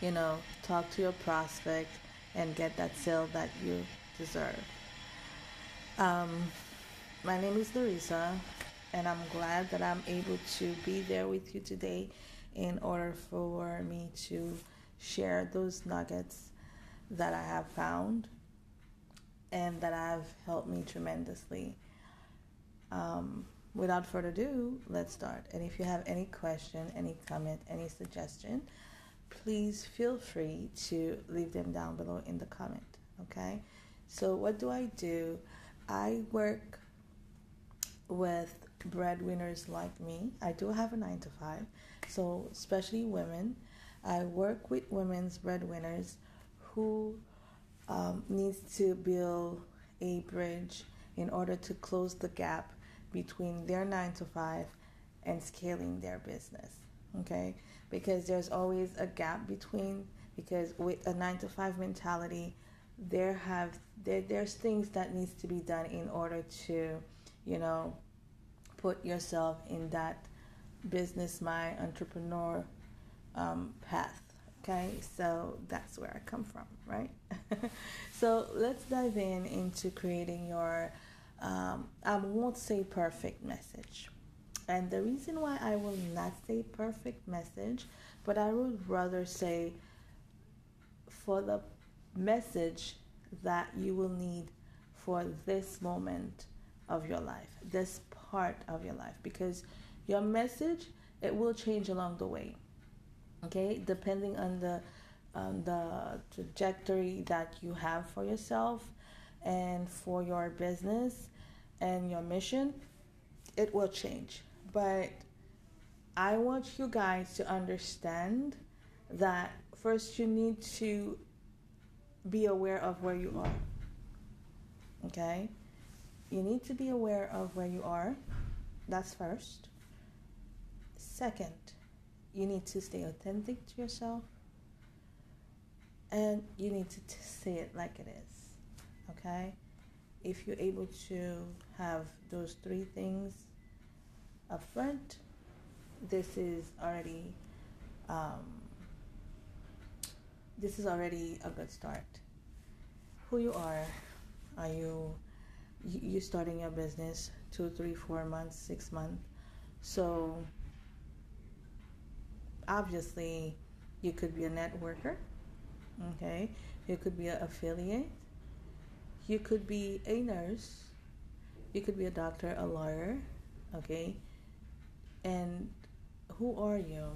you know, talk to your prospect and get that sale that you deserve. Um, my name is Larissa, and I'm glad that I'm able to be there with you today in order for me to share those nuggets that I have found and that have helped me tremendously. Um, without further ado, let's start. And if you have any question, any comment, any suggestion, please feel free to leave them down below in the comment. Okay? So, what do I do? I work with breadwinners like me. I do have a nine to five, so especially women. I work with women's breadwinners who um, needs to build a bridge in order to close the gap between their nine to five and scaling their business. Okay, because there's always a gap between because with a nine to five mentality, there have there, there's things that needs to be done in order to you know, put yourself in that business mind entrepreneur um, path. Okay, so that's where I come from, right? [LAUGHS] so let's dive in into creating your, um, I won't say perfect message. And the reason why I will not say perfect message, but I would rather say for the message that you will need for this moment of your life, this part of your life, because your message it will change along the way. Okay, depending on the on the trajectory that you have for yourself and for your business and your mission, it will change. But I want you guys to understand that first you need to be aware of where you are. Okay? you need to be aware of where you are. That's first. Second, you need to stay authentic to yourself. And you need to t- say it like it is. Okay? If you're able to have those three things up front, this is already um, this is already a good start. Who you are, are you you starting your business two, three, four months, six months, So, obviously, you could be a networker, okay? You could be an affiliate. You could be a nurse. You could be a doctor, a lawyer, okay? And who are you?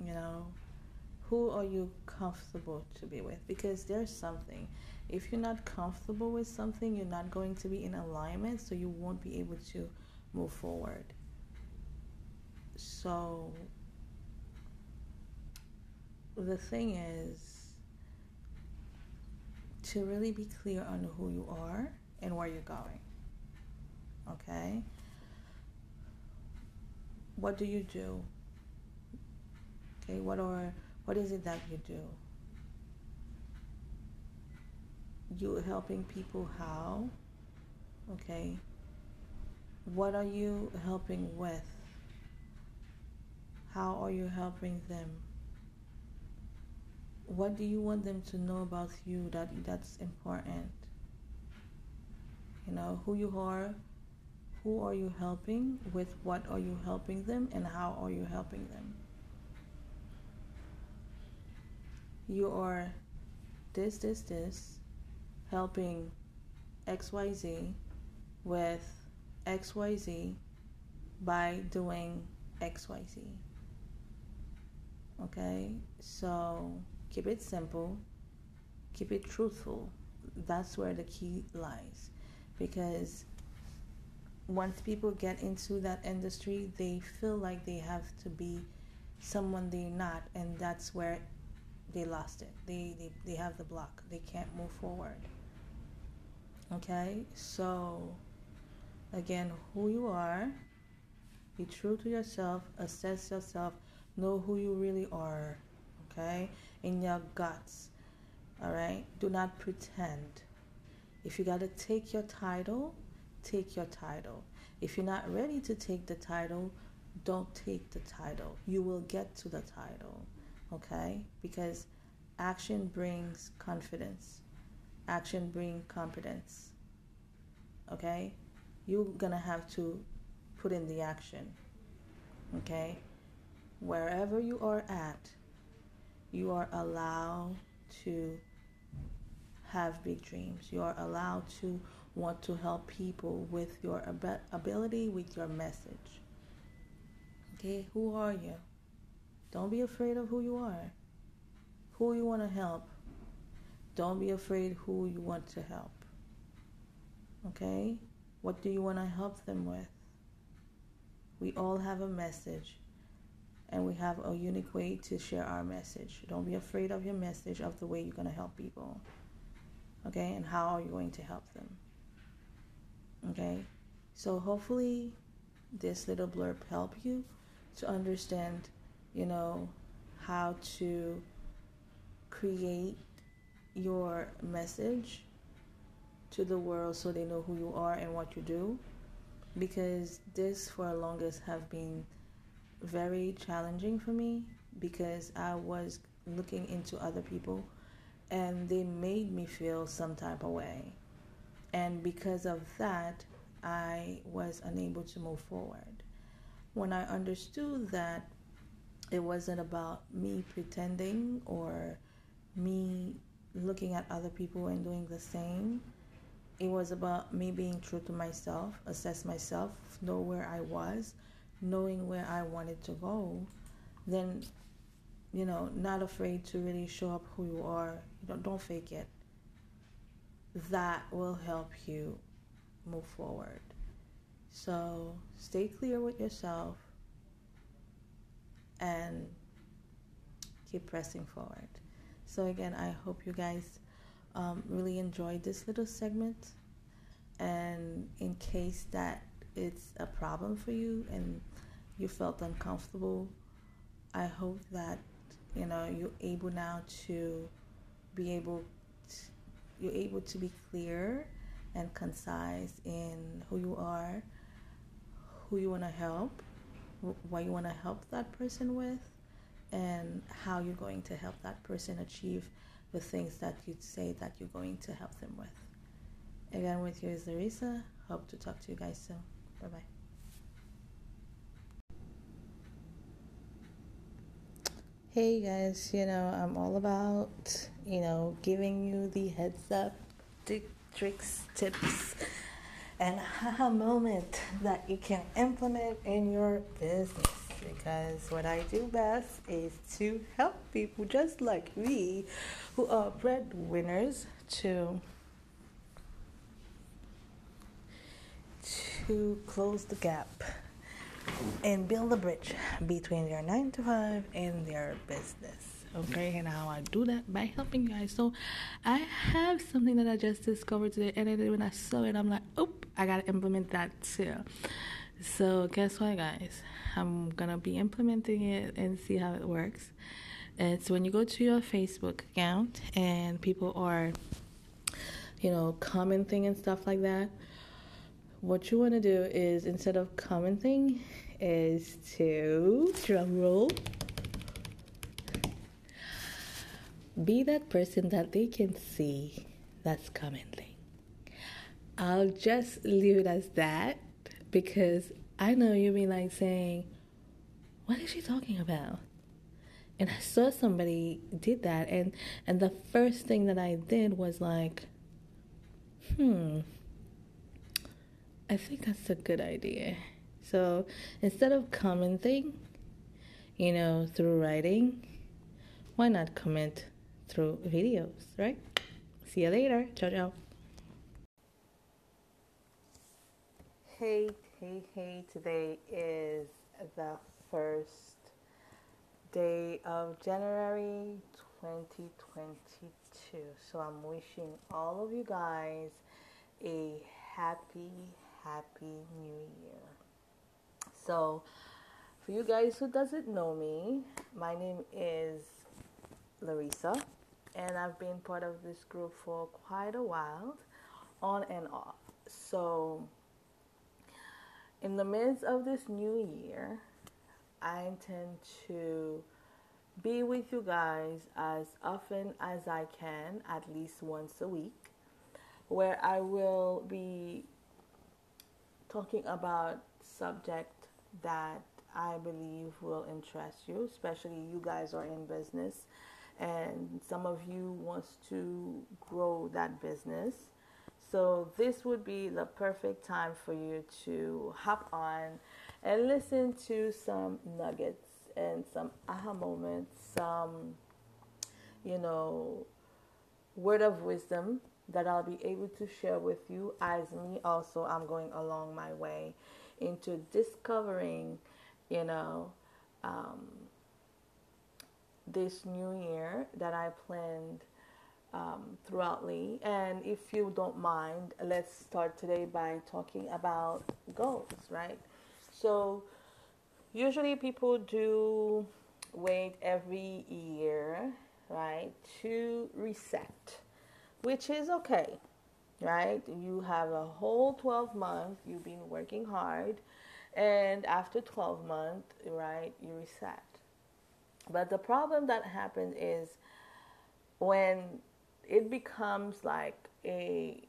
You know, who are you comfortable to be with? Because there's something. If you're not comfortable with something, you're not going to be in alignment, so you won't be able to move forward. So, the thing is to really be clear on who you are and where you're going. Okay? What do you do? Okay, what are what is it that you do? You helping people how? Okay. What are you helping with? How are you helping them? What do you want them to know about you that that's important? You know, who you are, who are you helping, with what are you helping them, and how are you helping them? You are this, this, this, helping XYZ with XYZ by doing XYZ. Okay, so keep it simple, keep it truthful. That's where the key lies. Because once people get into that industry, they feel like they have to be someone they're not, and that's where they lost it. They, they, they have the block, they can't move forward. Okay, so again, who you are, be true to yourself, assess yourself, know who you really are, okay, in your guts. All right, do not pretend. If you got to take your title, take your title. If you're not ready to take the title, don't take the title. You will get to the title, okay? Because action brings confidence. Action brings competence. Okay? You're gonna have to put in the action. Okay? Wherever you are at, you are allowed to have big dreams. You are allowed to want to help people with your ab- ability, with your message. Okay, who are you? Don't be afraid of who you are. Who you want to help. Don't be afraid who you want to help. Okay? What do you want to help them with? We all have a message and we have a unique way to share our message. Don't be afraid of your message, of the way you're going to help people. Okay? And how are you going to help them? Okay? So hopefully this little blurb help you to understand, you know, how to create your message to the world so they know who you are and what you do because this for longest have been very challenging for me because I was looking into other people and they made me feel some type of way. And because of that, I was unable to move forward. When I understood that it wasn't about me pretending or me looking at other people and doing the same, it was about me being true to myself, assess myself, know where I was, knowing where I wanted to go, then, you know, not afraid to really show up who you are. You don't, don't fake it. That will help you move forward. So stay clear with yourself and keep pressing forward. So, again, I hope you guys um, really enjoyed this little segment. And in case that it's a problem for you and you felt uncomfortable, I hope that you know you're able now to be able to, you're able to be clear and concise in who you are, who you want to help, what you want to help that person with, and how you're going to help that person achieve the things that you say that you're going to help them with. Again, with you is Larissa. Hope to talk to you guys soon. Bye bye. Hey guys, you know, I'm all about, you know, giving you the heads up, the tricks, tips, and haha moment that you can implement in your business. Because what I do best is to help people just like me who are breadwinners to to close the gap and build a bridge between their nine to five and their business. Okay, and how I do that by helping you guys. So, I have something that I just discovered today, and then when I saw it, I'm like, oh, I gotta implement that too. So, guess what, guys? I'm gonna be implementing it and see how it works. It's when you go to your Facebook account and people are, you know, commenting and stuff like that what you want to do is instead of commenting is to drum roll. Be that person that they can see that's commenting i'll just leave it as that because i know you'll be like saying what is she talking about? And i saw somebody did that and and the first thing that i did was like hmm I think that's a good idea. So instead of commenting, you know, through writing, why not comment through videos, right? See you later. Ciao, ciao. Hey, hey, hey. Today is the first day of January 2022. So I'm wishing all of you guys a happy, happy new year. So, for you guys who doesn't know me, my name is Larissa, and I've been part of this group for quite a while, on and off. So, in the midst of this new year, I intend to be with you guys as often as I can, at least once a week, where I will be talking about subject that I believe will interest you, especially you guys are in business and some of you wants to grow that business. So this would be the perfect time for you to hop on and listen to some nuggets and some aha moments, some you know, word of wisdom that I'll be able to share with you as me also I'm going along my way into discovering, you know, um, this new year that I planned um, throughoutly. And if you don't mind, let's start today by talking about goals, right? So, usually people do wait every year, right, to reset which is okay, right? You have a whole 12 months, you've been working hard, and after 12 months, right, you reset. But the problem that happens is when it becomes like a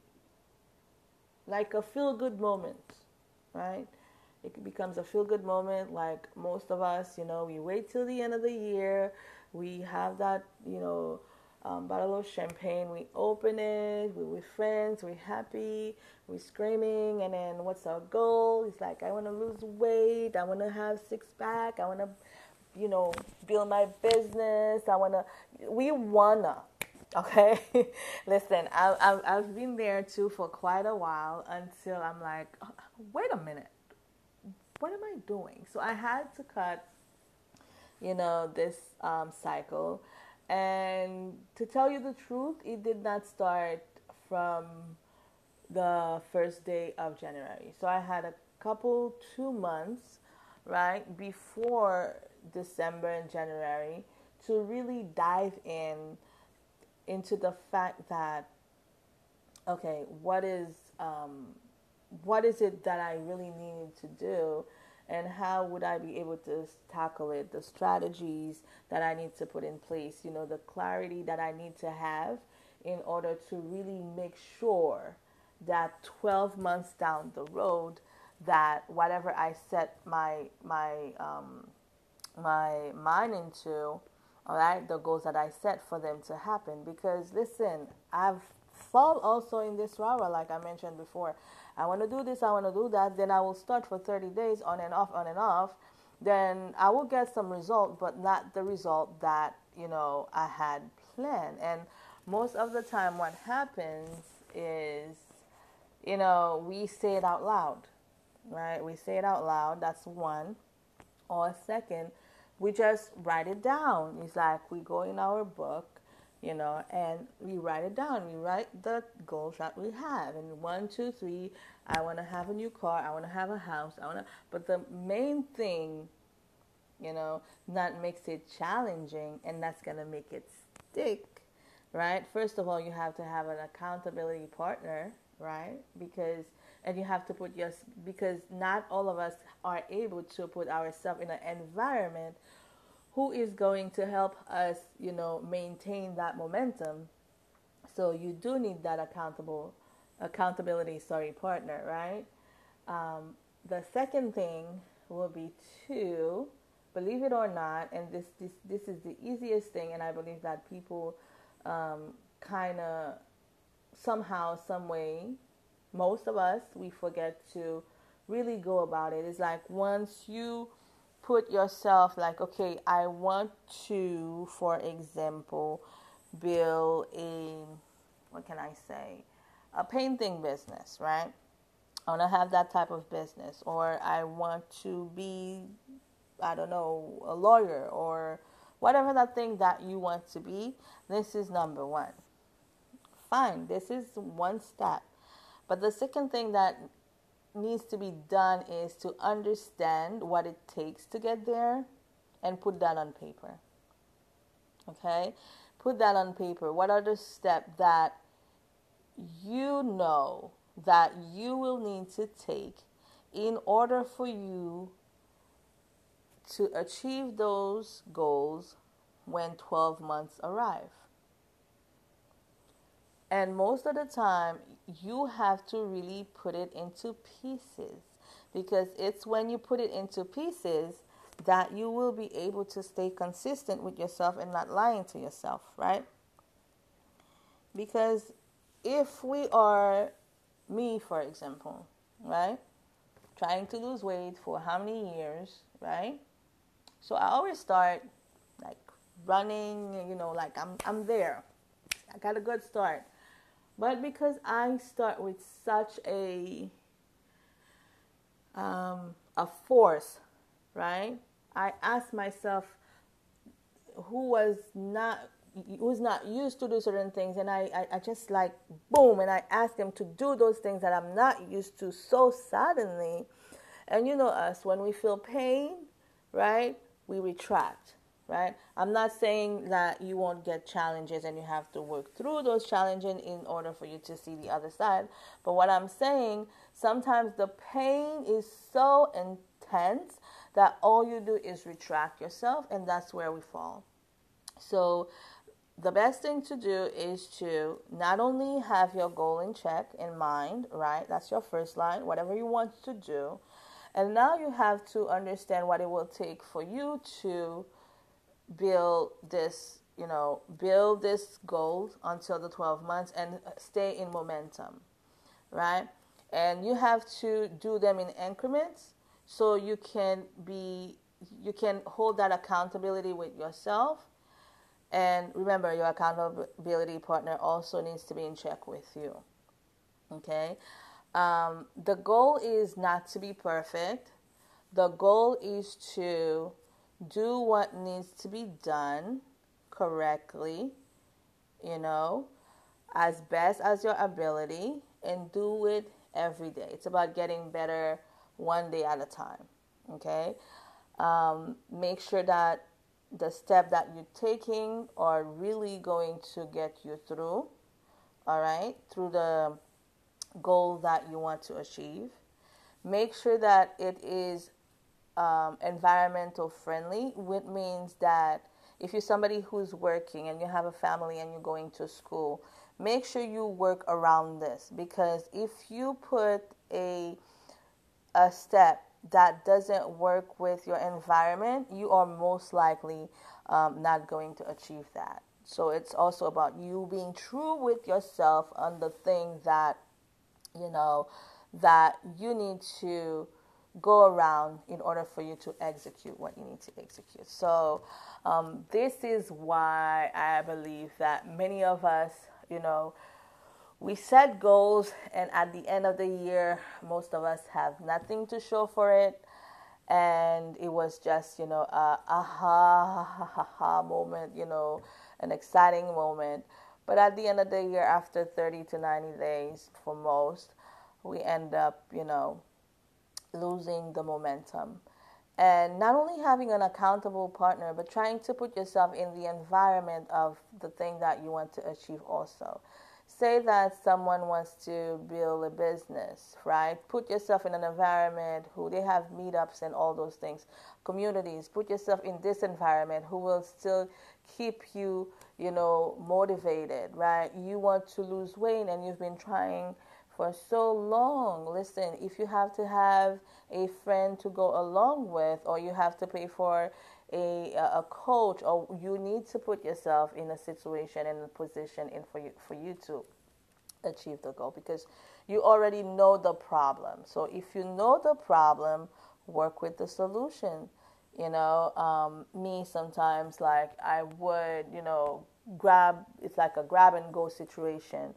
like a feel good moment, right? It becomes a feel good moment like most of us, you know, we wait till the end of the year, we have that, you know, um, bottle of champagne. We open it, we're with friends, we're happy, we're screaming, and then what's our goal? It's like, I want to lose weight, I want to have six pack, I want to, you know, build my business, I want to, we wanna, okay? [LAUGHS] Listen, I, I, I've been there too for quite a while until I'm like, oh, wait a minute, what am I doing? So I had to cut, you know, this um, cycle and to tell you the truth, it did not start from the first day of January. So I had a couple, two months, right, before December and January to really dive in into the fact that, okay, what is, um, what is it that I really needed to do and how would I be able to tackle it, the strategies that I need to put in place, you know, the clarity that I need to have in order to really make sure that 12 months down the road that whatever I set my my um, my mind into all right, the goals that I set for them to happen. Because listen, I've fall also in this rara, like I mentioned before. I want to do this, I want to do that. Then I will start for 30 days on and off, on and off. Then I will get some result, but not the result that you know I had planned. And most of the time, what happens is, you know, we say it out loud, right? We say it out loud. That's one. Or second, we just write it down. It's like we go in our book, you know, and we write it down. We write the goals that we have. And one, two, three, I want to have a new car. I want to have a house. I want to, but the main thing, you know, that makes it challenging and that's going to make it stick, right? First of all, you have to have an accountability partner, right? Because and you have to put your because not all of us are able to put ourselves in an environment who is going to help us you know maintain that momentum so you do need that accountable accountability sorry partner right um, the second thing will be to believe it or not and this this this is the easiest thing and i believe that people um, kind of somehow some way most of us, we forget to really go about it. It's like once you put yourself, like, okay, I want to, for example, build a, what can I say, a painting business, right? I want to have that type of business, or I want to be, I don't know, a lawyer, or whatever that thing that you want to be. This is number one. Fine, this is one step. But the second thing that needs to be done is to understand what it takes to get there and put that on paper. Okay? Put that on paper. What are the steps that you know that you will need to take in order for you to achieve those goals when 12 months arrive? And most of the time, you have to really put it into pieces because it's when you put it into pieces that you will be able to stay consistent with yourself and not lying to yourself, right? Because if we are me, for example, right, trying to lose weight for how many years, right? So I always start like running, you know, like I'm I'm there. I got a good start. But because I start with such a um, a force, right? I ask myself who was not who's not used to do certain things and I, I, I, just like boom and I ask them to do those things that I'm not used to so suddenly. And you know us, when we feel pain, right, we retract right? I'm not saying that you won't get challenges and you have to work through those challenges in order for you to see the other side. But what I'm saying, sometimes the pain is so intense that all you do is retract yourself, and that's where we fall. So, the best thing to do is to not only have your goal in check in mind, right? That's your first line, whatever you want to do. And now you have to understand what it will take for you to build this, you know, build this goal until the 12 months and stay in momentum, right? And you have to do them in increments so you can be you can hold that accountability with yourself. And remember, your accountability partner also needs to be in check with you. Okay? Um, the goal is not to be perfect. The goal is to do what needs to be done correctly, you know, as best as your ability, and do it every day. It's about getting better one day at a time, okay? Um, make sure that the step that you're taking are really going to get you through, all right, through the goal that you want to achieve. Make sure that it is um, environmental friendly, which means that if you're somebody who's working and you have a family and you're going to school, make sure you work around this because if you put a a step that doesn't work with your environment, you are most likely um, not going to achieve that. So it's also about you being true with yourself on the thing that, you know, that you need to go around in order for you to execute what you need to execute. So, um, this is why I believe that many of us, you know, we set goals, and at the end of the year, most of us have nothing to show for it. And it was just, you know, a aha, ha, ha, ha moment, you know, an exciting moment. But at the end of the year, after 30 to 90 days for most, we end up, you know, losing the momentum. And not only having an accountable partner, but trying to put yourself in the environment of the thing that you want to achieve also. Say that someone wants to build a business, right? Put yourself in an environment who they have meetups and all those things, communities. Put yourself in this environment who will still keep you, you know, motivated, right? You want to lose weight and you've been trying for so long. Listen, if you have to have a friend to go along with, or you have to pay for a a coach, or you need to put yourself in a situation and a position in for you for you to achieve the goal because you already know the problem. So if you know the problem, work with the solution. You know, um, me sometimes like I would, you know, grab. It's like a grab and go situation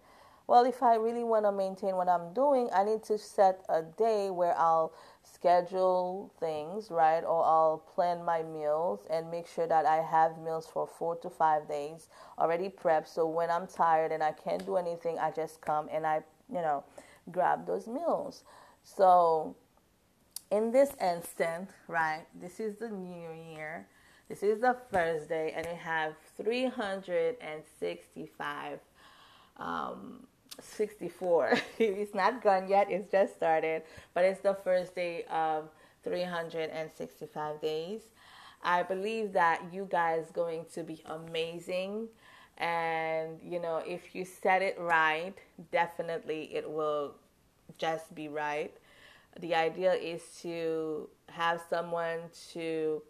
well, if I really want to maintain what I'm doing, I need to set a day where I'll schedule things, right? Or I'll plan my meals and make sure that I have meals for four to five days already prepped. So when I'm tired and I can't do anything, I just come and I, you know, grab those meals. So in this instant, right, this is the new year. This is the first day, and we have 365 um, 64. [LAUGHS] it's not gone yet, it's just started, but it's the first day of 365 days. I believe that you guys going to be amazing and you know if you set it right, definitely it will just be right. The idea is to have someone to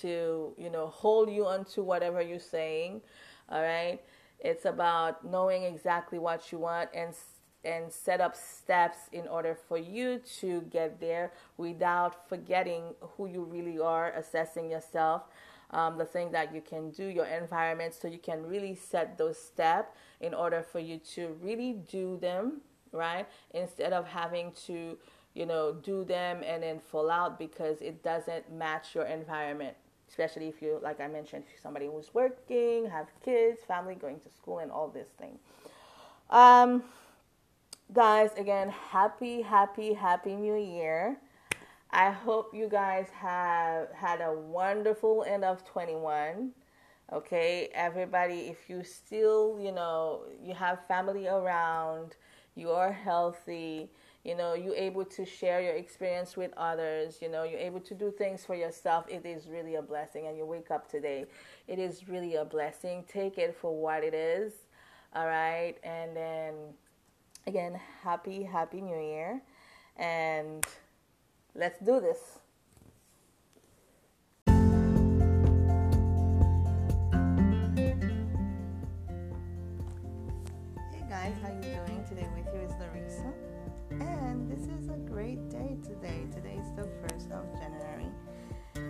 to you know hold you onto whatever you're saying, all right? It's about knowing exactly what you want and and set up steps in order for you to get there without forgetting who you really are, assessing yourself, um, the thing that you can do, your environment, so you can really set those steps in order for you to really do them, right? Instead of having to, you know, do them and then fall out because it doesn't match your environment especially if you, like I mentioned, somebody who's working, have kids, family, going to school, and all this thing. Um, guys, again, happy, happy, happy New Year. I hope you guys have had a wonderful end of 21. Okay, everybody, if you still, you know, you have family around, you are healthy, you know you're able to share your experience with others. You know you're able to do things for yourself. It is really a blessing. And you wake up today it is really a blessing. Take it for what it is. All right? And then again happy happy new year. And let's do this. Hey guys. How you doing today with you? Is larissa this is a great day today. Today is the 1st of January,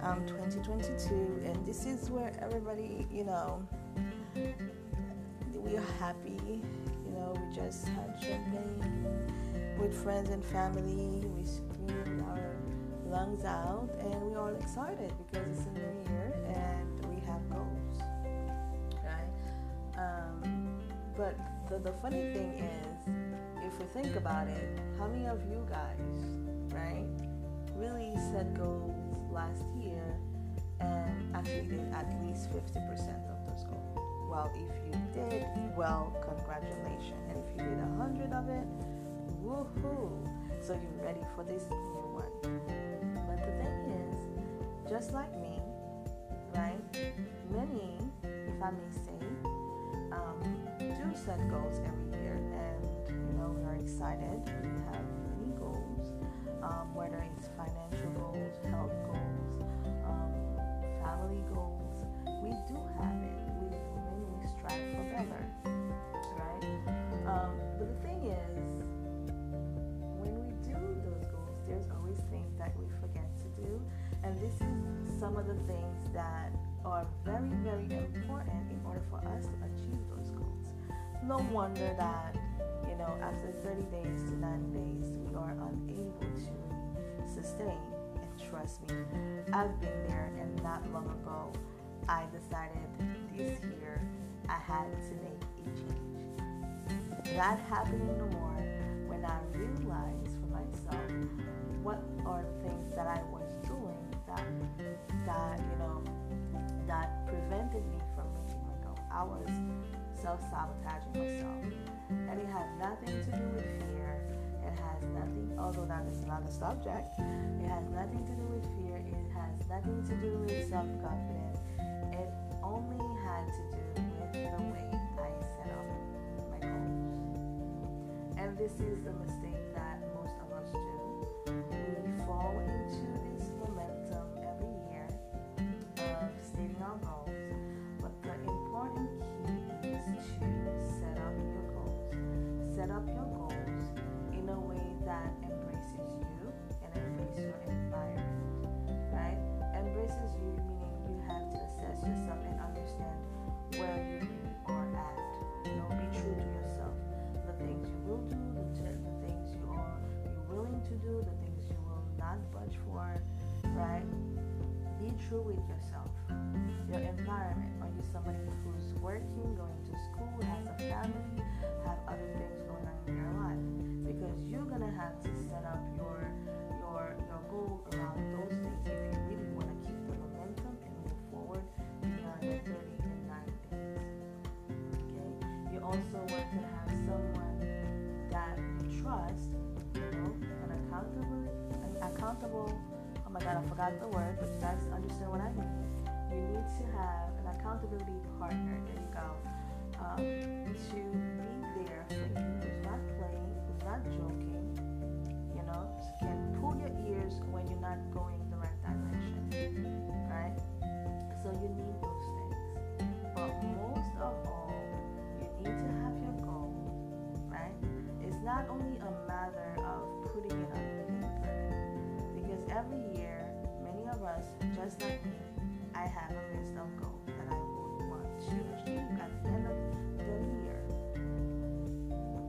um, 2022, and this is where everybody, you know, we are happy. You know, we just had champagne with friends and family. We screamed our lungs out, and we're all excited because it's a new year and we have goals, right? Um, but the, the funny thing is if we think about it, how many of you guys, right, really set goals last year and actually did at least 50% of those goals? Well, if you did, well, congratulations. And if you did hundred of it, woohoo! So you're ready for this new one. But the thing is, just like me, right? Many, if I may say, um, do set goals every year and know we are excited. We have many goals, um, whether it's financial goals, health goals, um, family goals. We do have it. We many strive for better, right? Um, but the thing is, when we do those goals, there's always things that we forget to do, and this is some of the things that are very, very important in order for us to achieve those goals. No wonder that you know, after 30 days to 90 days, we are unable to sustain. And trust me, I've been there, and not long ago, I decided this year I had to make a change. That happening no more when I realized for myself what are things that I was doing that that you know that prevented me from reaching my goal. I was self-sabotaging myself. And it has nothing to do with fear. It has nothing although that is not a subject. It has nothing to do with fear. It has nothing to do with self-confidence. It only had to do with the way I set up my goals. And this is the mistake that most of us do. We fall into this momentum every year of stating our goals. True with yourself. Your environment. Are you somebody who's working, going to school, has a family, have other things going on in your life? Because you're gonna have to set up your You need to have an accountability partner, there you go, um, to be there for you, who's not playing, who's not joking, you know, can pull your ears when you're not going the right direction, right? So you need those things. But most of all, you need to have your goal, right? It's not only a matter of putting it on paper, because every year, many of us, just like me, I have a list of goals that I would want to achieve at the end of the year.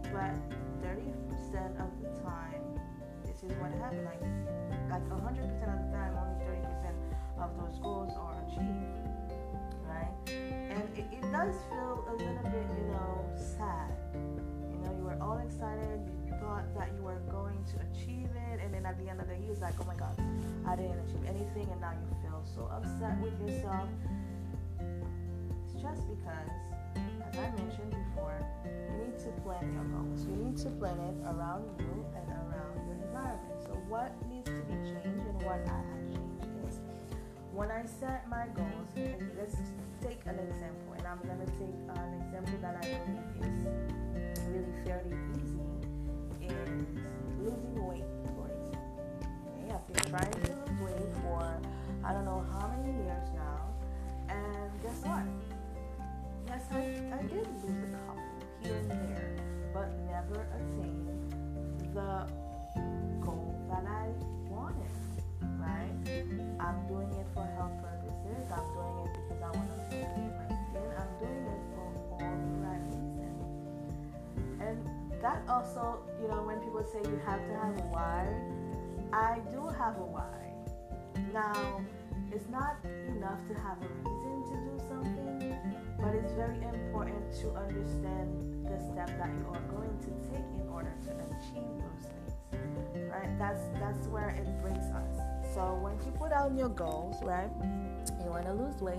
But 30% of the time, this is what happened. Like, like 100% of the time, only 30% of those goals are achieved, right? And it, it does feel a little bit, you know, sad. You know, you were all excited, you thought that you were going to achieve it, and then at the end of the year, it's like, oh my God, I didn't achieve anything, and now you so upset with yourself. It's just because, as I mentioned before, you need to plan your goals. You need to plan it around you and around your environment. So, what needs to be changed and what I have changed is when I set my goals, and let's take an example, and I'm going to take uh, an example that I believe is really fairly easy is losing weight, for example. I've been trying to lose weight for I don't know how many years now, and guess what? Yes, I, I did lose a couple here and there, but never attained the goal that I wanted, right? I'm doing it for health purposes. I'm doing it because I want to feel good in my skin. I'm doing it for all the right reasons. And that also, you know, when people say you have to have a why, I do have a why. Now, it's not enough to have a reason to do something, but it's very important to understand the step that you are going to take in order to achieve those things. Right? That's that's where it brings us. So when you put out your goals, right? You want to lose weight.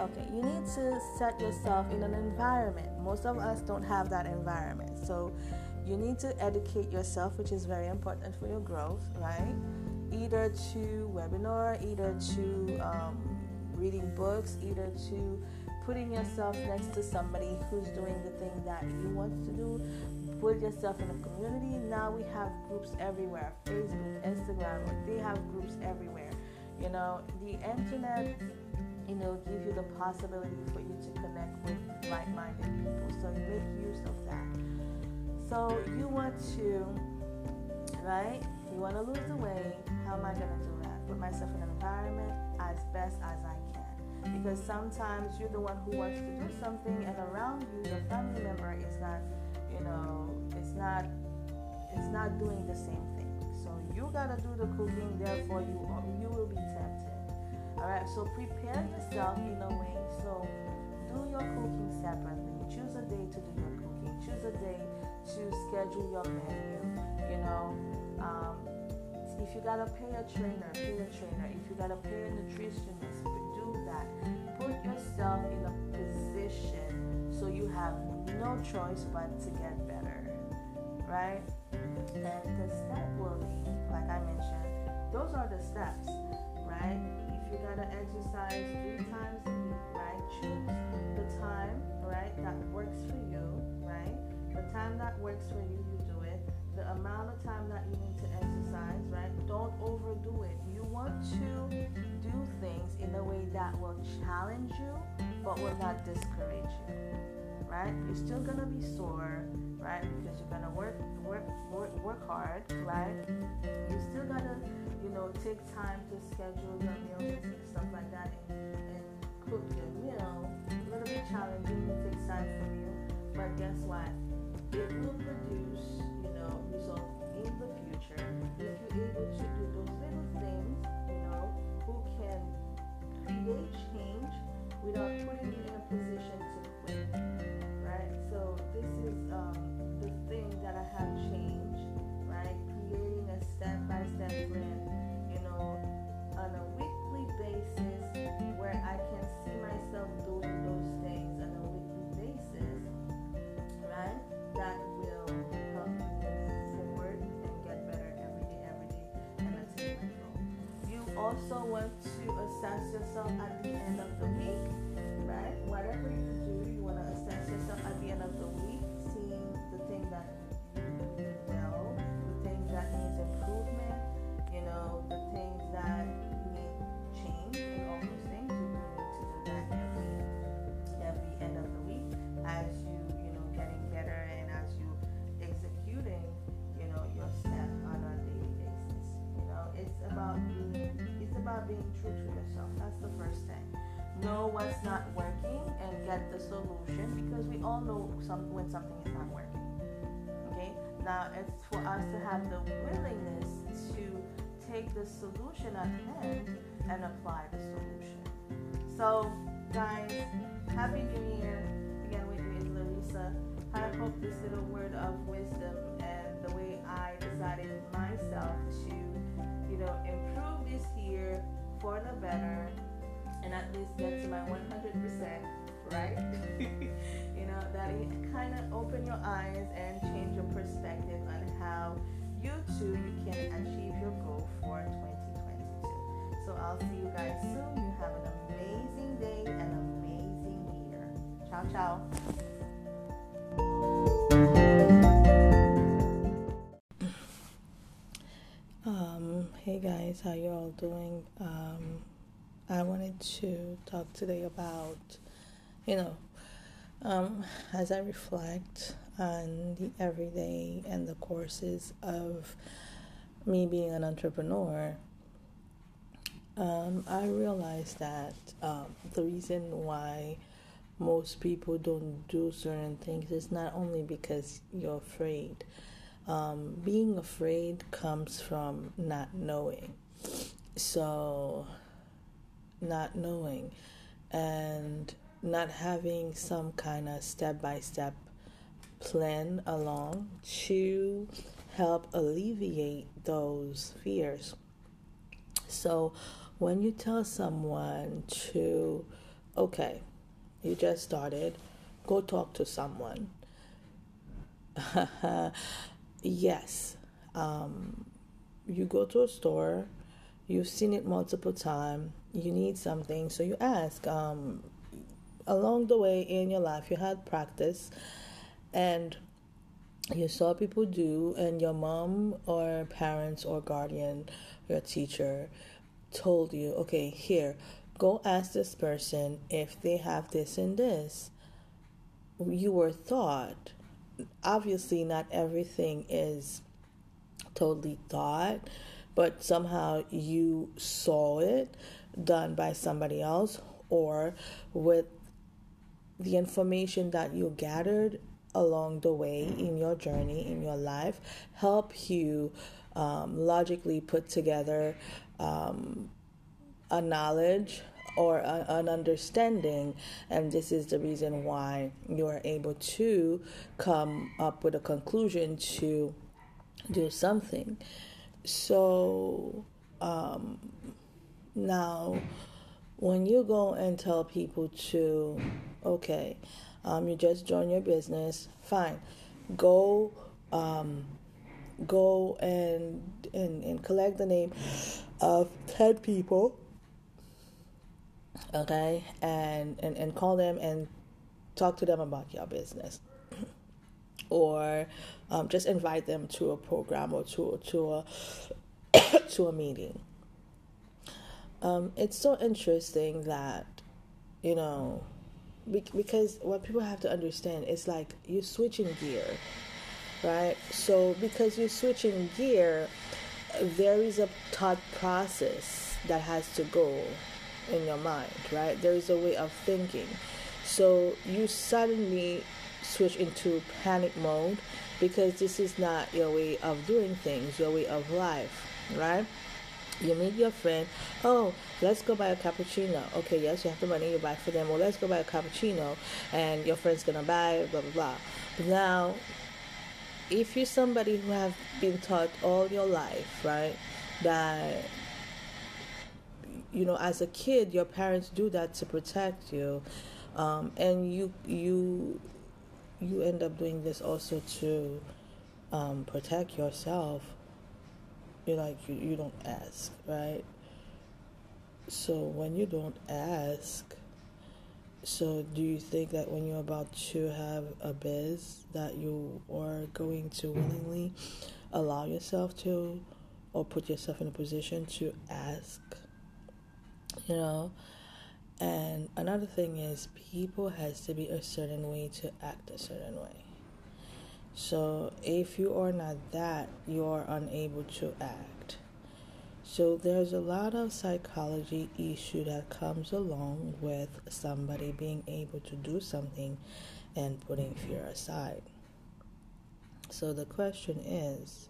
Okay, you need to set yourself in an environment. Most of us don't have that environment. So you need to educate yourself, which is very important for your growth, right? Either to webinar, either to um, reading books, either to putting yourself next to somebody who's doing the thing that you want to do. Put yourself in a community. Now we have groups everywhere Facebook, Instagram, they have groups everywhere. You know, the internet, you know, give you the possibility for you to connect with like minded people. So make use of that. So you want to right? Want to lose the weight. How am I going to do that? Put myself in an environment as best as I can. Because sometimes you're the one who wants to do something, and around you, your family member is not, you know, it's not, it's not doing the same thing. So you gotta do the cooking. Therefore, you you will be tempted. All right. So prepare yourself in a way. So do your cooking separately. Choose a day to do your cooking. Choose a day to schedule your menu. You know, um, if you gotta pay a trainer, pay a trainer. If you gotta pay a nutritionist, do that. Put yourself in a position so you have no choice but to get better, right? And the step will be, like I mentioned, those are the steps, right? If you gotta exercise three times a week, right? Choose the time, right, that works for you, right? The time that works for you, you do. The amount of time that you need to exercise, right? Don't overdo it. You want to do things in a way that will challenge you but will not discourage you. Right? You're still gonna be sore, right? Because you're gonna work work work work hard, right? You still gotta, you know, take time to schedule your meals and stuff like that and, and cook your meal. A little bit challenging, it takes time from you. But guess what? It will produce, if you're able to do those little things, you know, who can create change without putting you in a position to quit. Right? So this is um, the thing that I have changed, right? Creating a step-by-step plan, want to assess yourself at the end of the week, right? Whatever you being true to yourself. That's the first thing. Know what's not working and get the solution because we all know some when something is not working. Okay? Now it's for us to have the willingness to take the solution at hand and apply the solution. So guys, happy new year. Again with me is Larissa. I hope this little word of wisdom and the way I decided myself to, you know, improve this year for the better and at least get to my 100%, right? [LAUGHS] you know, that it kind of open your eyes and change your perspective on how you too you can achieve your goal for 2022. So I'll see you guys soon. You have an amazing day and amazing year. Ciao, ciao. Guys, how you all doing? Um, I wanted to talk today about, you know, um, as I reflect on the everyday and the courses of me being an entrepreneur, um, I realized that um, the reason why most people don't do certain things is not only because you're afraid. Um, being afraid comes from not knowing. So, not knowing and not having some kind of step by step plan along to help alleviate those fears. So, when you tell someone to, okay, you just started, go talk to someone. [LAUGHS] yes, um, you go to a store, you've seen it multiple times, you need something, so you ask. Um, along the way in your life, you had practice and you saw people do, and your mom or parents or guardian, your teacher told you, okay, here, go ask this person if they have this and this. You were taught, obviously, not everything is totally thought, but somehow you saw it done by somebody else or with the information that you gathered along the way in your journey in your life help you um, logically put together um, a knowledge or a, an understanding and this is the reason why you are able to come up with a conclusion to do something. So um, now when you go and tell people to okay um, you just join your business fine. Go um, go and, and and collect the name of 10 people okay and, and and call them and talk to them about your business. [CLEARS THROAT] Or um, just invite them to a program or to to a [COUGHS] to a meeting. Um, it's so interesting that you know because what people have to understand is like you're switching gear right? So because you're switching gear there is a thought process that has to go in your mind right there is a way of thinking so you suddenly switch into panic mode because this is not your way of doing things your way of life right you meet your friend, oh, let's go buy a cappuccino. Okay, yes, you have the money, you buy for them. Well, let's go buy a cappuccino, and your friend's gonna buy, blah, blah, blah. Now, if you're somebody who have been taught all your life, right, that you know, as a kid, your parents do that to protect you, um, and you you you end up doing this also to um, protect yourself you're like you, you don't ask, right? So when you don't ask, so do you think that when you're about to have a biz that you are going to willingly allow yourself to or put yourself in a position to ask? You know? And another thing is people has to be a certain way to act a certain way. So if you are not that, you are unable to act. So there's a lot of psychology issue that comes along with somebody being able to do something and putting fear aside. So the question is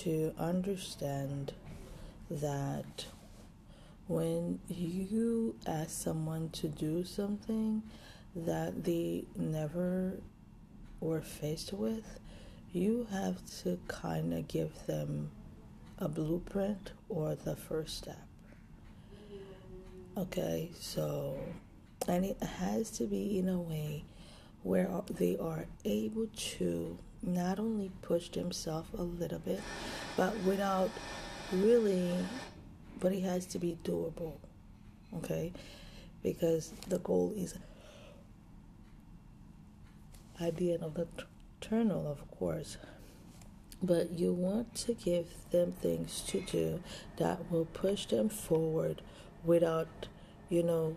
to understand that when you ask someone to do something that they never were faced with, you have to kind of give them a blueprint or the first step. Okay, so, and it has to be in a way where they are able to not only push themselves a little bit, but without really, but it has to be doable. Okay, because the goal is at the end of the tunnel, of course. But you want to give them things to do that will push them forward without, you know,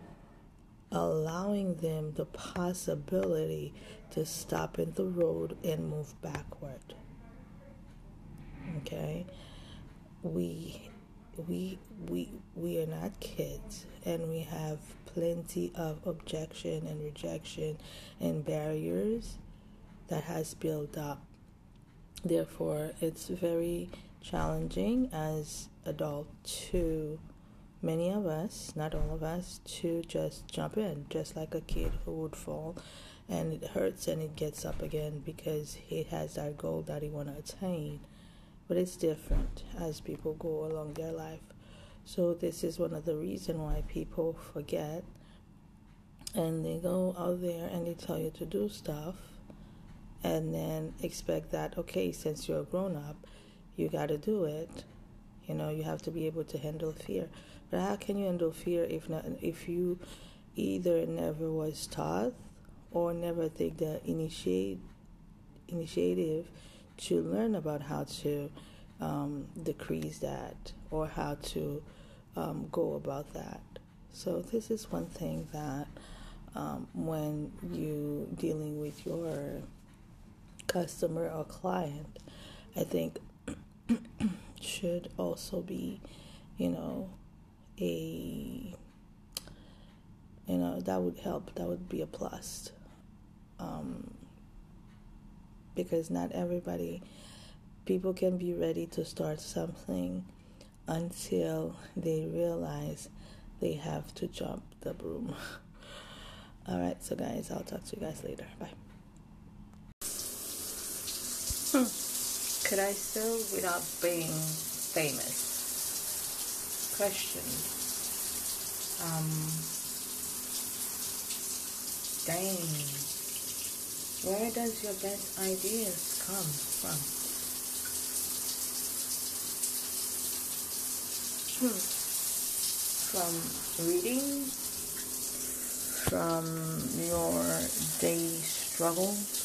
allowing them the possibility to stop in the road and move backward. Okay? We we we we are not kids and we have plenty of objection and rejection and barriers that has built up. Therefore it's very challenging as adult to many of us not all of us to just jump in just like a kid who would fall and it hurts and it gets up again because he has that goal that he want to attain but it's different as people go along their life. So this is one of the reason why people forget and they go out there and they tell you to do stuff and then expect that okay, since you're a grown up, you got to do it. You know, you have to be able to handle fear. But how can you handle fear if not if you either never was taught or never take the initiate initiative to learn about how to um, decrease that or how to um, go about that. So this is one thing that um, when you dealing with your customer or client, I think [CLEARS THROAT] should also be, you know, a you know that would help that would be a plus um, because not everybody people can be ready to start something until they realize they have to jump the broom. [LAUGHS] All right so guys i'll talk to you guys later. Bye. Hmm. could i still without being famous? Question. Um dang where does your best ideas come from hmm. from reading from your day struggles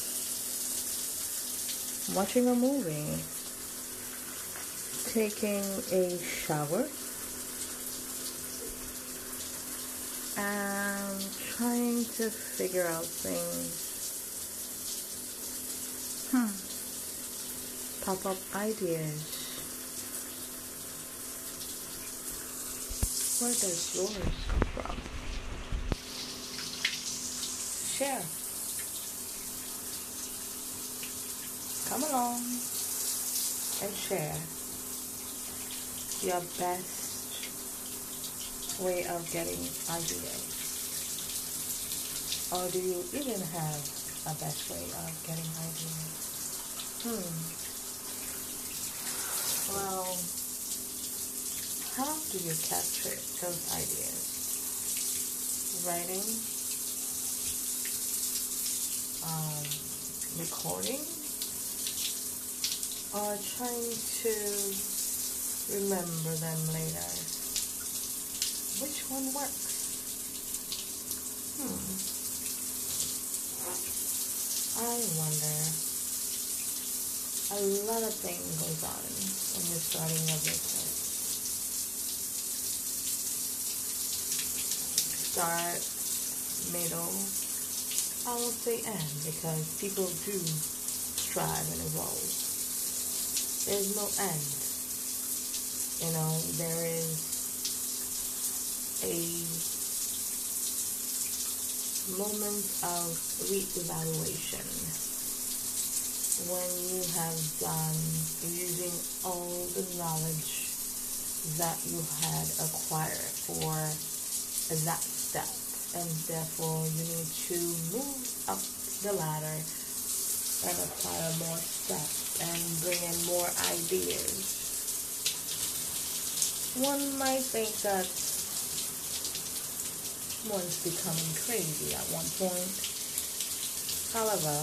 watching a movie taking a shower and trying to figure out things. Hmm. Pop up ideas. Where does yours come from? Share. Come along and share your best way of getting ideas? Or do you even have a best way of getting ideas? Hmm. Well, how do you capture those ideas? Writing, um, recording, or trying to remember them later? Which one works? Hmm. I wonder. A lot of things goes on when you're starting your business. Start, middle, I won't say end because people do strive and evolve. There's no end. You know, there is a moment of reevaluation when you have done using all the knowledge that you had acquired for that step and therefore you need to move up the ladder and acquire more steps and bring in more ideas. One might think that one's becoming crazy at one point. However,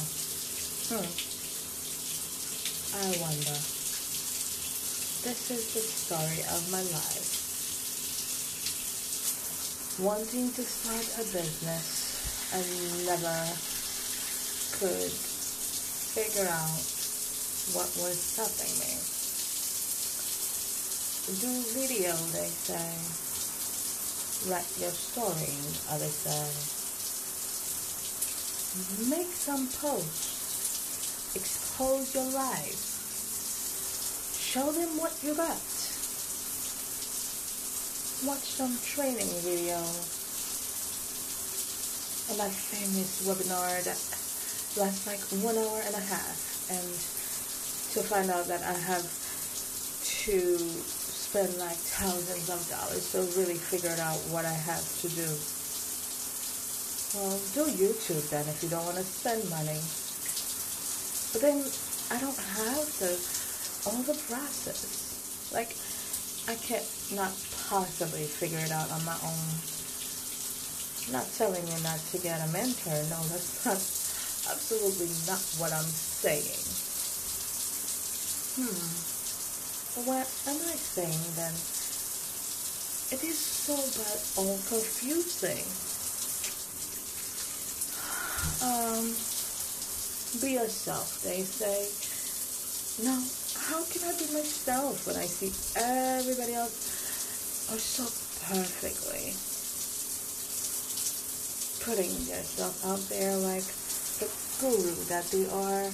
hmm, I wonder. This is the story of my life. Wanting to start a business and never could figure out what was stopping me. Do video, they say write your story, say. Make some posts. Expose your life. Show them what you got. Watch some training video. My famous webinar that lasts like one hour and a half and to find out that I have to spend like thousands of dollars to really figure out what I have to do. Well, do YouTube then if you don't want to spend money. But then I don't have the all the process. Like I can't not possibly figure it out on my own. I'm not telling you not to get a mentor. No, that's [LAUGHS] not absolutely not what I'm saying. Hmm. What am I saying then? It is so bad or confusing. Um, be yourself, they say. Now, how can I be myself when I see everybody else are so perfectly putting themselves out there like the guru that they are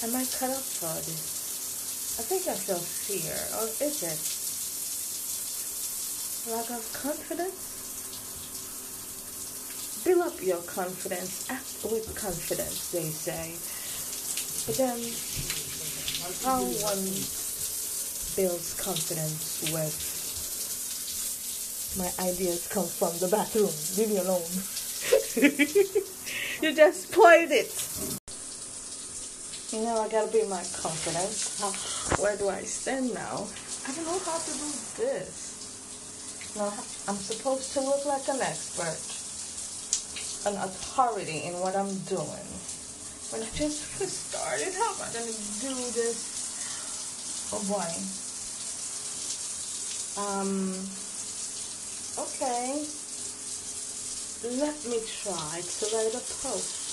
Am I cut up for this? I think I feel fear, or is it lack of confidence? Build up your confidence, act with confidence, they say. But then, how one builds confidence with my ideas come from the bathroom. Leave me alone. [LAUGHS] you just spoiled it. You know, I gotta be my confidence. Where do I stand now? I don't know how to do this. Now, I'm supposed to look like an expert, an authority in what I'm doing. When I just started, how am I gonna do this? Oh boy. Um, okay. Let me try to write a post.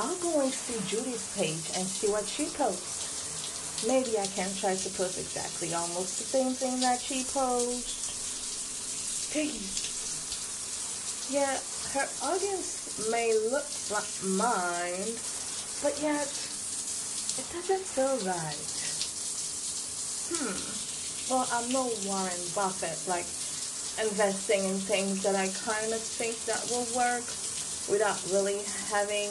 I'll go and see Judy's page and see what she posts. Maybe I can try to post exactly almost the same thing that she posts. Hey. Yeah, her audience may look like mine, but yet it doesn't feel right. Hmm. Well, I'm no Warren Buffett, like investing in things that I kind of think that will work without really having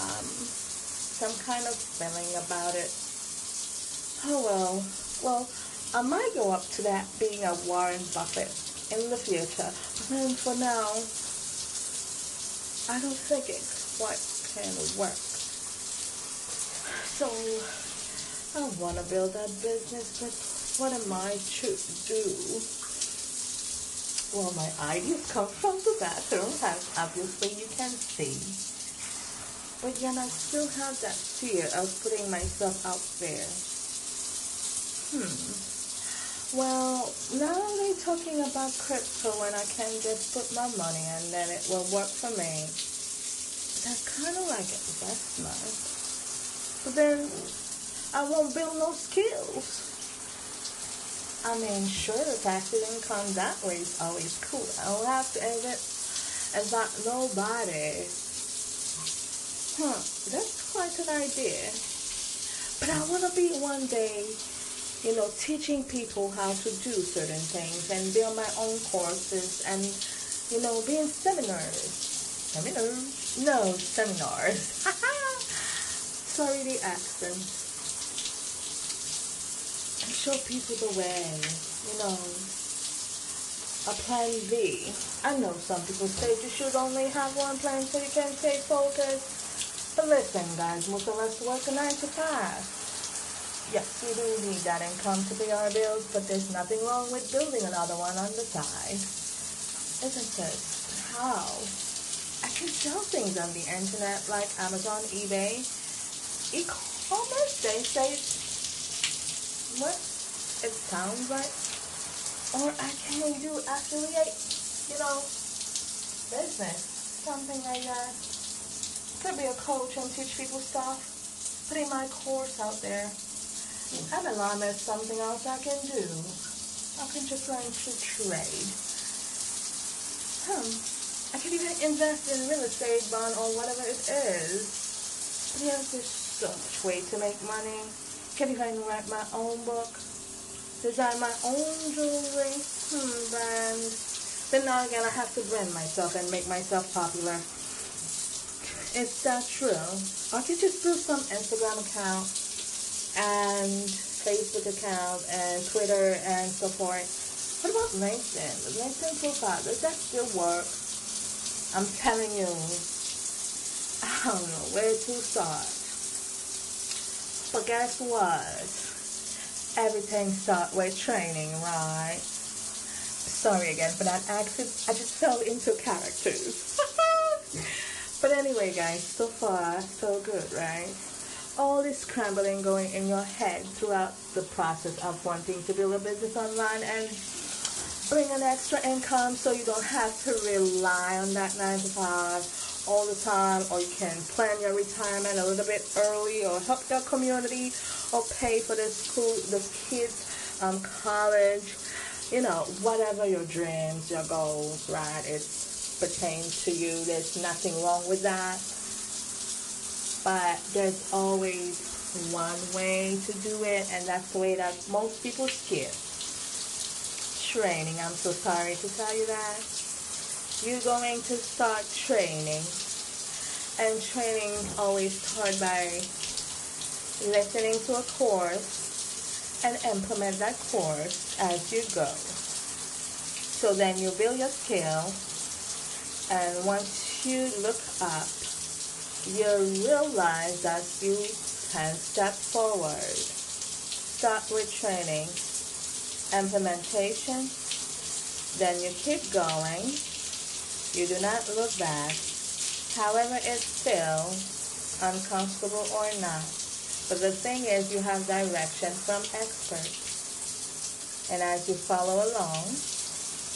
um, some kind of feeling about it. Oh well, well, I might go up to that being a Warren Buffett in the future, but for now, I don't think it quite can work. So, I want to build that business, but what am I to do? Well, my ideas come from the bathroom, as obviously you can see. But yet I still have that fear of putting myself out there. Hmm. Well, now they're talking about crypto and I can just put my money and then it will work for me. That's kind of like investment. But then I won't build no skills. I mean, sure, the passive income that way is always cool. I don't have to as not nobody huh, that's quite an idea. But I want to be one day, you know, teaching people how to do certain things and build my own courses and, you know, be in seminars. Seminars? No, seminars. [LAUGHS] Sorry, the accent. And show people the way, you know. A plan B. I know some people say you should only have one plan so you can stay focused. But listen, guys, most of us work a 9 to 5. Yes, we do need that income to pay our bills, but there's nothing wrong with building another one on the side. Isn't it? How? I can sell things on the internet like Amazon, eBay, e-commerce, they say. What? It sounds like. Or I can do affiliate, you know, business, something like that could be a coach and teach people stuff. Putting my course out there. I'm MLM is something else I can do. I can just learn to trade. Hmm. I can even invest in real estate, bond, or whatever it is. But yes, there's so much way to make money. Can even write my own book. Design my own jewelry. Hmm, brand. Then now again, I have to brand myself and make myself popular. Is that true? I can just do some Instagram account and Facebook account and Twitter and so forth. What about LinkedIn? LinkedIn profile, does that still work? I'm telling you, I don't know where to start. But guess what? Everything starts with training, right? Sorry again for that accent. I just fell into characters. [LAUGHS] But anyway, guys, so far, so good, right? All this scrambling going in your head throughout the process of wanting to build a business online and bring an extra income so you don't have to rely on that 9 to 5 all the time or you can plan your retirement a little bit early or help your community or pay for the school the kids um, college you know whatever your dreams your goals right it's pertains to you. There's nothing wrong with that. but there's always one way to do it, and that's the way that most people skip. Training. I'm so sorry to tell you that. You're going to start training, and training always start by listening to a course and implement that course as you go. So then you build your skill, and once you look up, you realize that you can step forward. Start with training, implementation, then you keep going. You do not look back. However, it feels uncomfortable or not. But the thing is, you have direction from experts. And as you follow along,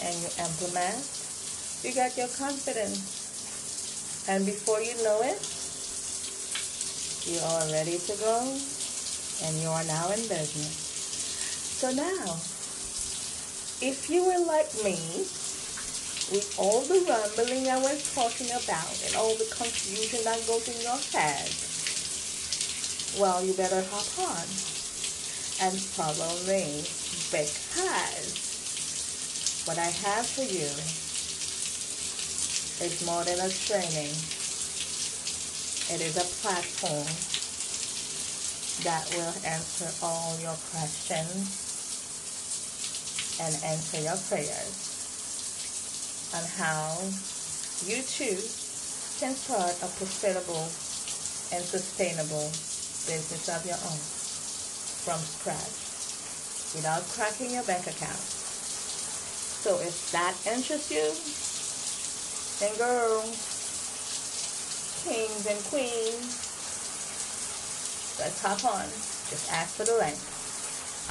and you implement, you got your confidence. And before you know it, you are ready to go and you are now in business. So now, if you were like me, with all the rumbling I was talking about and all the confusion that goes in your head, well, you better hop on and follow me because what I have for you is more than a training. It is a platform that will answer all your questions and answer your prayers on how you too can start a profitable and sustainable business of your own from scratch without cracking your bank account. So if that interests you, then girls, kings and queens, let's hop on. Just ask for the link.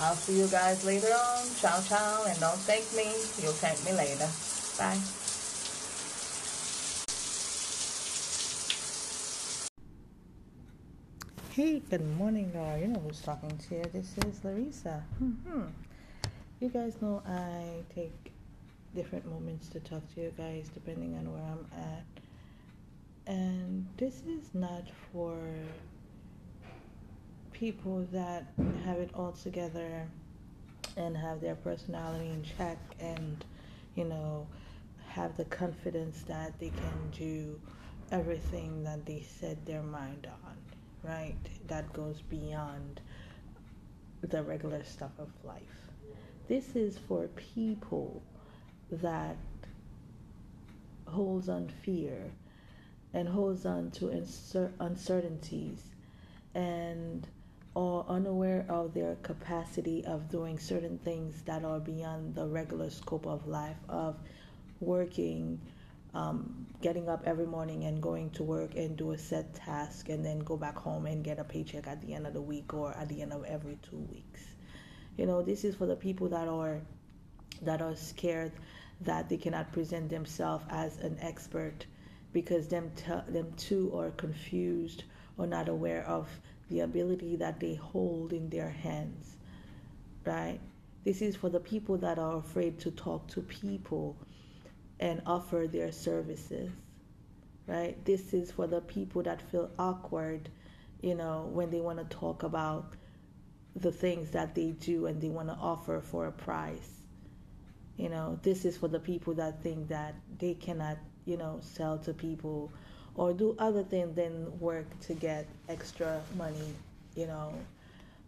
I'll see you guys later on. Ciao, ciao. And don't thank me. You'll thank me later. Bye. Hey, good morning, y'all. You know who's talking to you. This is Larissa. Mm-hmm. You guys know I take different moments to talk to you guys depending on where I'm at. And this is not for people that have it all together and have their personality in check and, you know, have the confidence that they can do everything that they set their mind on, right? That goes beyond the regular stuff of life. This is for people that holds on fear and holds on to uncertainties and are unaware of their capacity of doing certain things that are beyond the regular scope of life of working um, getting up every morning and going to work and do a set task and then go back home and get a paycheck at the end of the week or at the end of every two weeks. You know this is for the people that are that are scared that they cannot present themselves as an expert because them t- them too are confused or not aware of the ability that they hold in their hands right? This is for the people that are afraid to talk to people and offer their services right? This is for the people that feel awkward you know when they want to talk about the things that they do and they want to offer for a price you know, this is for the people that think that they cannot, you know, sell to people or do other things than work to get extra money, you know.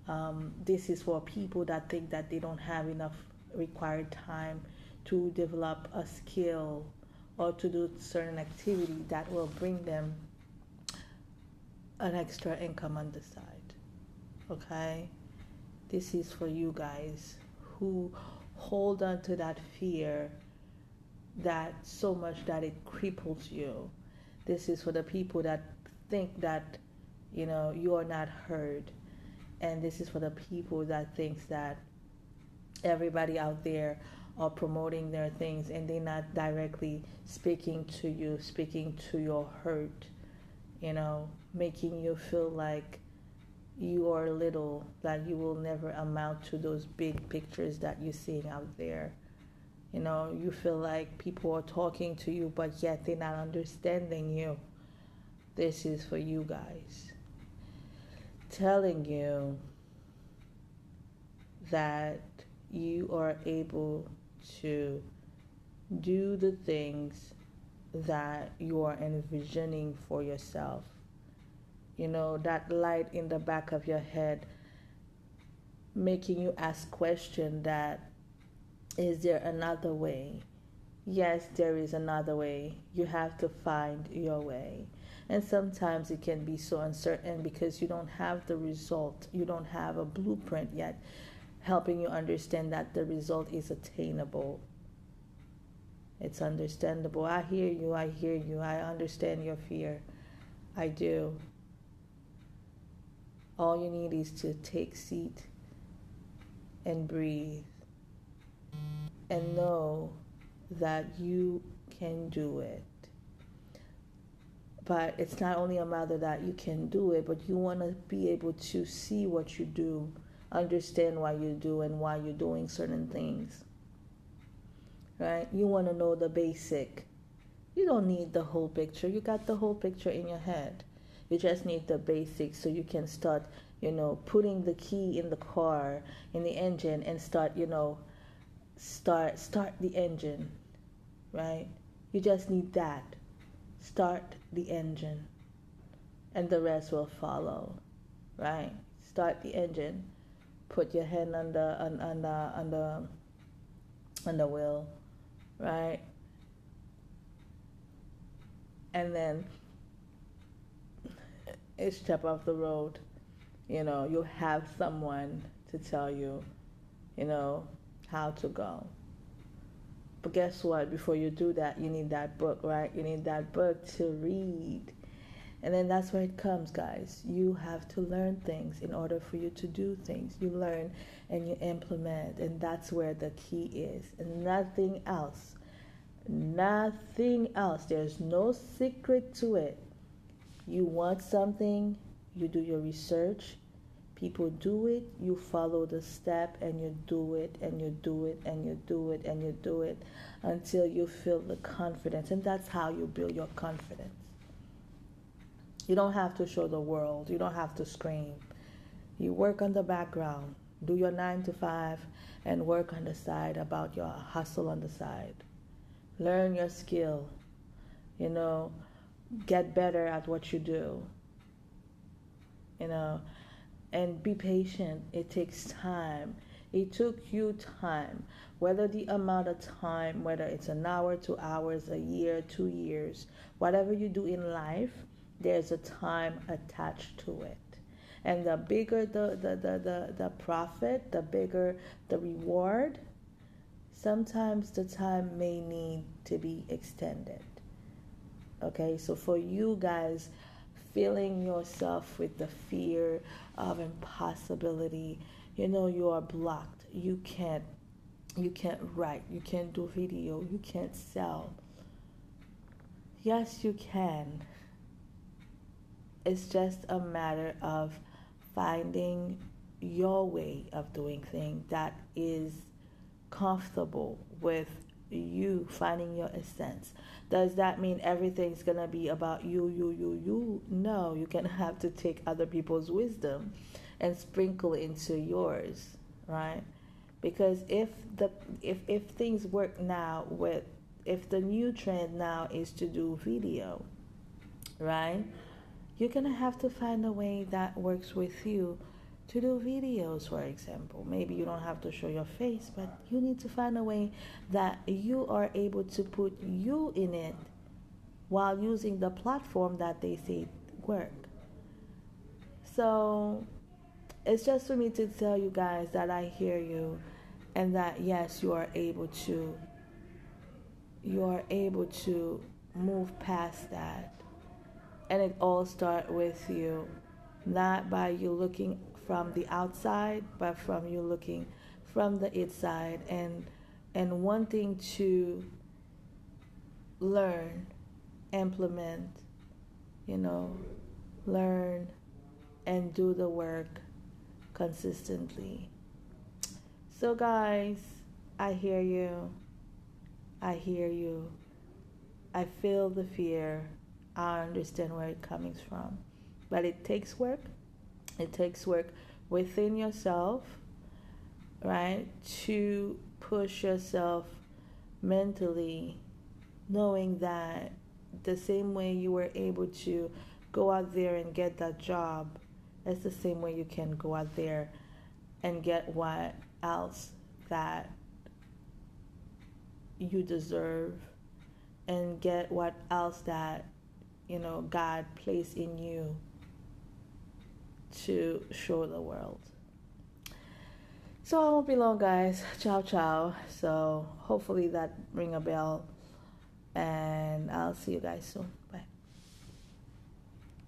Um, this is for people that think that they don't have enough required time to develop a skill or to do certain activity that will bring them an extra income on the side. Okay? This is for you guys who hold on to that fear that so much that it cripples you. This is for the people that think that you know you are not heard, and this is for the people that thinks that everybody out there are promoting their things and they're not directly speaking to you, speaking to your hurt, you know, making you feel like you are little, that you will never amount to those big pictures that you're seeing out there. You know, you feel like people are talking to you, but yet they're not understanding you. This is for you guys. telling you that you are able to do the things that you are envisioning for yourself. You know, that light in the back of your head making you ask question that is there another way? Yes, there is another way. You have to find your way. And sometimes it can be so uncertain because you don't have the result. You don't have a blueprint yet helping you understand that the result is attainable. It's understandable. I hear you. I hear you. I understand your fear. I do. All you need is to take seat and breathe and know that you can do it. But it's not only a matter that you can do it, but you want to be able to see what you do, understand why you do, and why you're doing certain things. Right? You want to know the basic. You don't need the whole picture. You got the whole picture in your head. You just need the basics so you can start, you know, putting the key in the car, in the engine, and start, you know, start start the engine right? You just need that. Start the engine and the rest will follow right? Start the engine. Put your hand on the on, on the on the on the wheel right? And then it's step off the road you know you have someone to tell you you know how to go. But guess what? Before you do that, you need that book, right? You need that book to read. And then that's where it comes, guys. You have to learn things in order for you to do things. You learn and you implement, and that's where the key is, and nothing else. Nothing else. There's no secret to it. You want something, you do your research, people do it, you follow the step and you do it and you do it and you do it and you do it until you feel the confidence. And that's how you build your confidence. You don't have to show the world, you don't have to scream. You work on the background, do your nine to five, and work on the side about your hustle on the side. Learn your skill, you know, get better at what you do. You know, and be patient. It takes time. It took you time, whether the amount of time, whether it's an hour, two hours, a year, two years, whatever you do in life, there's a time attached to it. And the bigger the, the, the, the, the profit, the bigger the reward, sometimes the time may need to be extended. Okay, so for you guys, filling yourself with the fear of impossibility. You know you are blocked. You can't you can't write, you can't do video, you can't sell. Yes, you can. It's just a matter of finding your way of doing things that is comfortable with you finding your essence. Does that mean everything's gonna be about you, you, you, you? No, you can have to take other people's wisdom and sprinkle into yours, right? Because if the if if things work now with if the new trend now is to do video, right? You're gonna have to find a way that works with you to do videos, for example. Maybe you don't have to show your face, but you need to find a way that you are able to put you in it while using the platform that they say work. So it's just for me to tell you guys that I hear you and that yes, you are able to you are able to move past that. And it all start with you, not by you looking from the outside, but from you looking from the inside and and wanting to learn, implement, you know, learn and do the work consistently. So guys, I hear you. I hear you. I feel the fear. I understand where it comes from. But it takes work It takes work within yourself, right, to push yourself mentally, knowing that the same way you were able to go out there and get that job, it's the same way you can go out there and get what else that you deserve and get what else that you know God placed in you to show the world. So I won't be long, guys. Ciao, ciao. So hopefully that ring a bell, and I'll see you guys soon.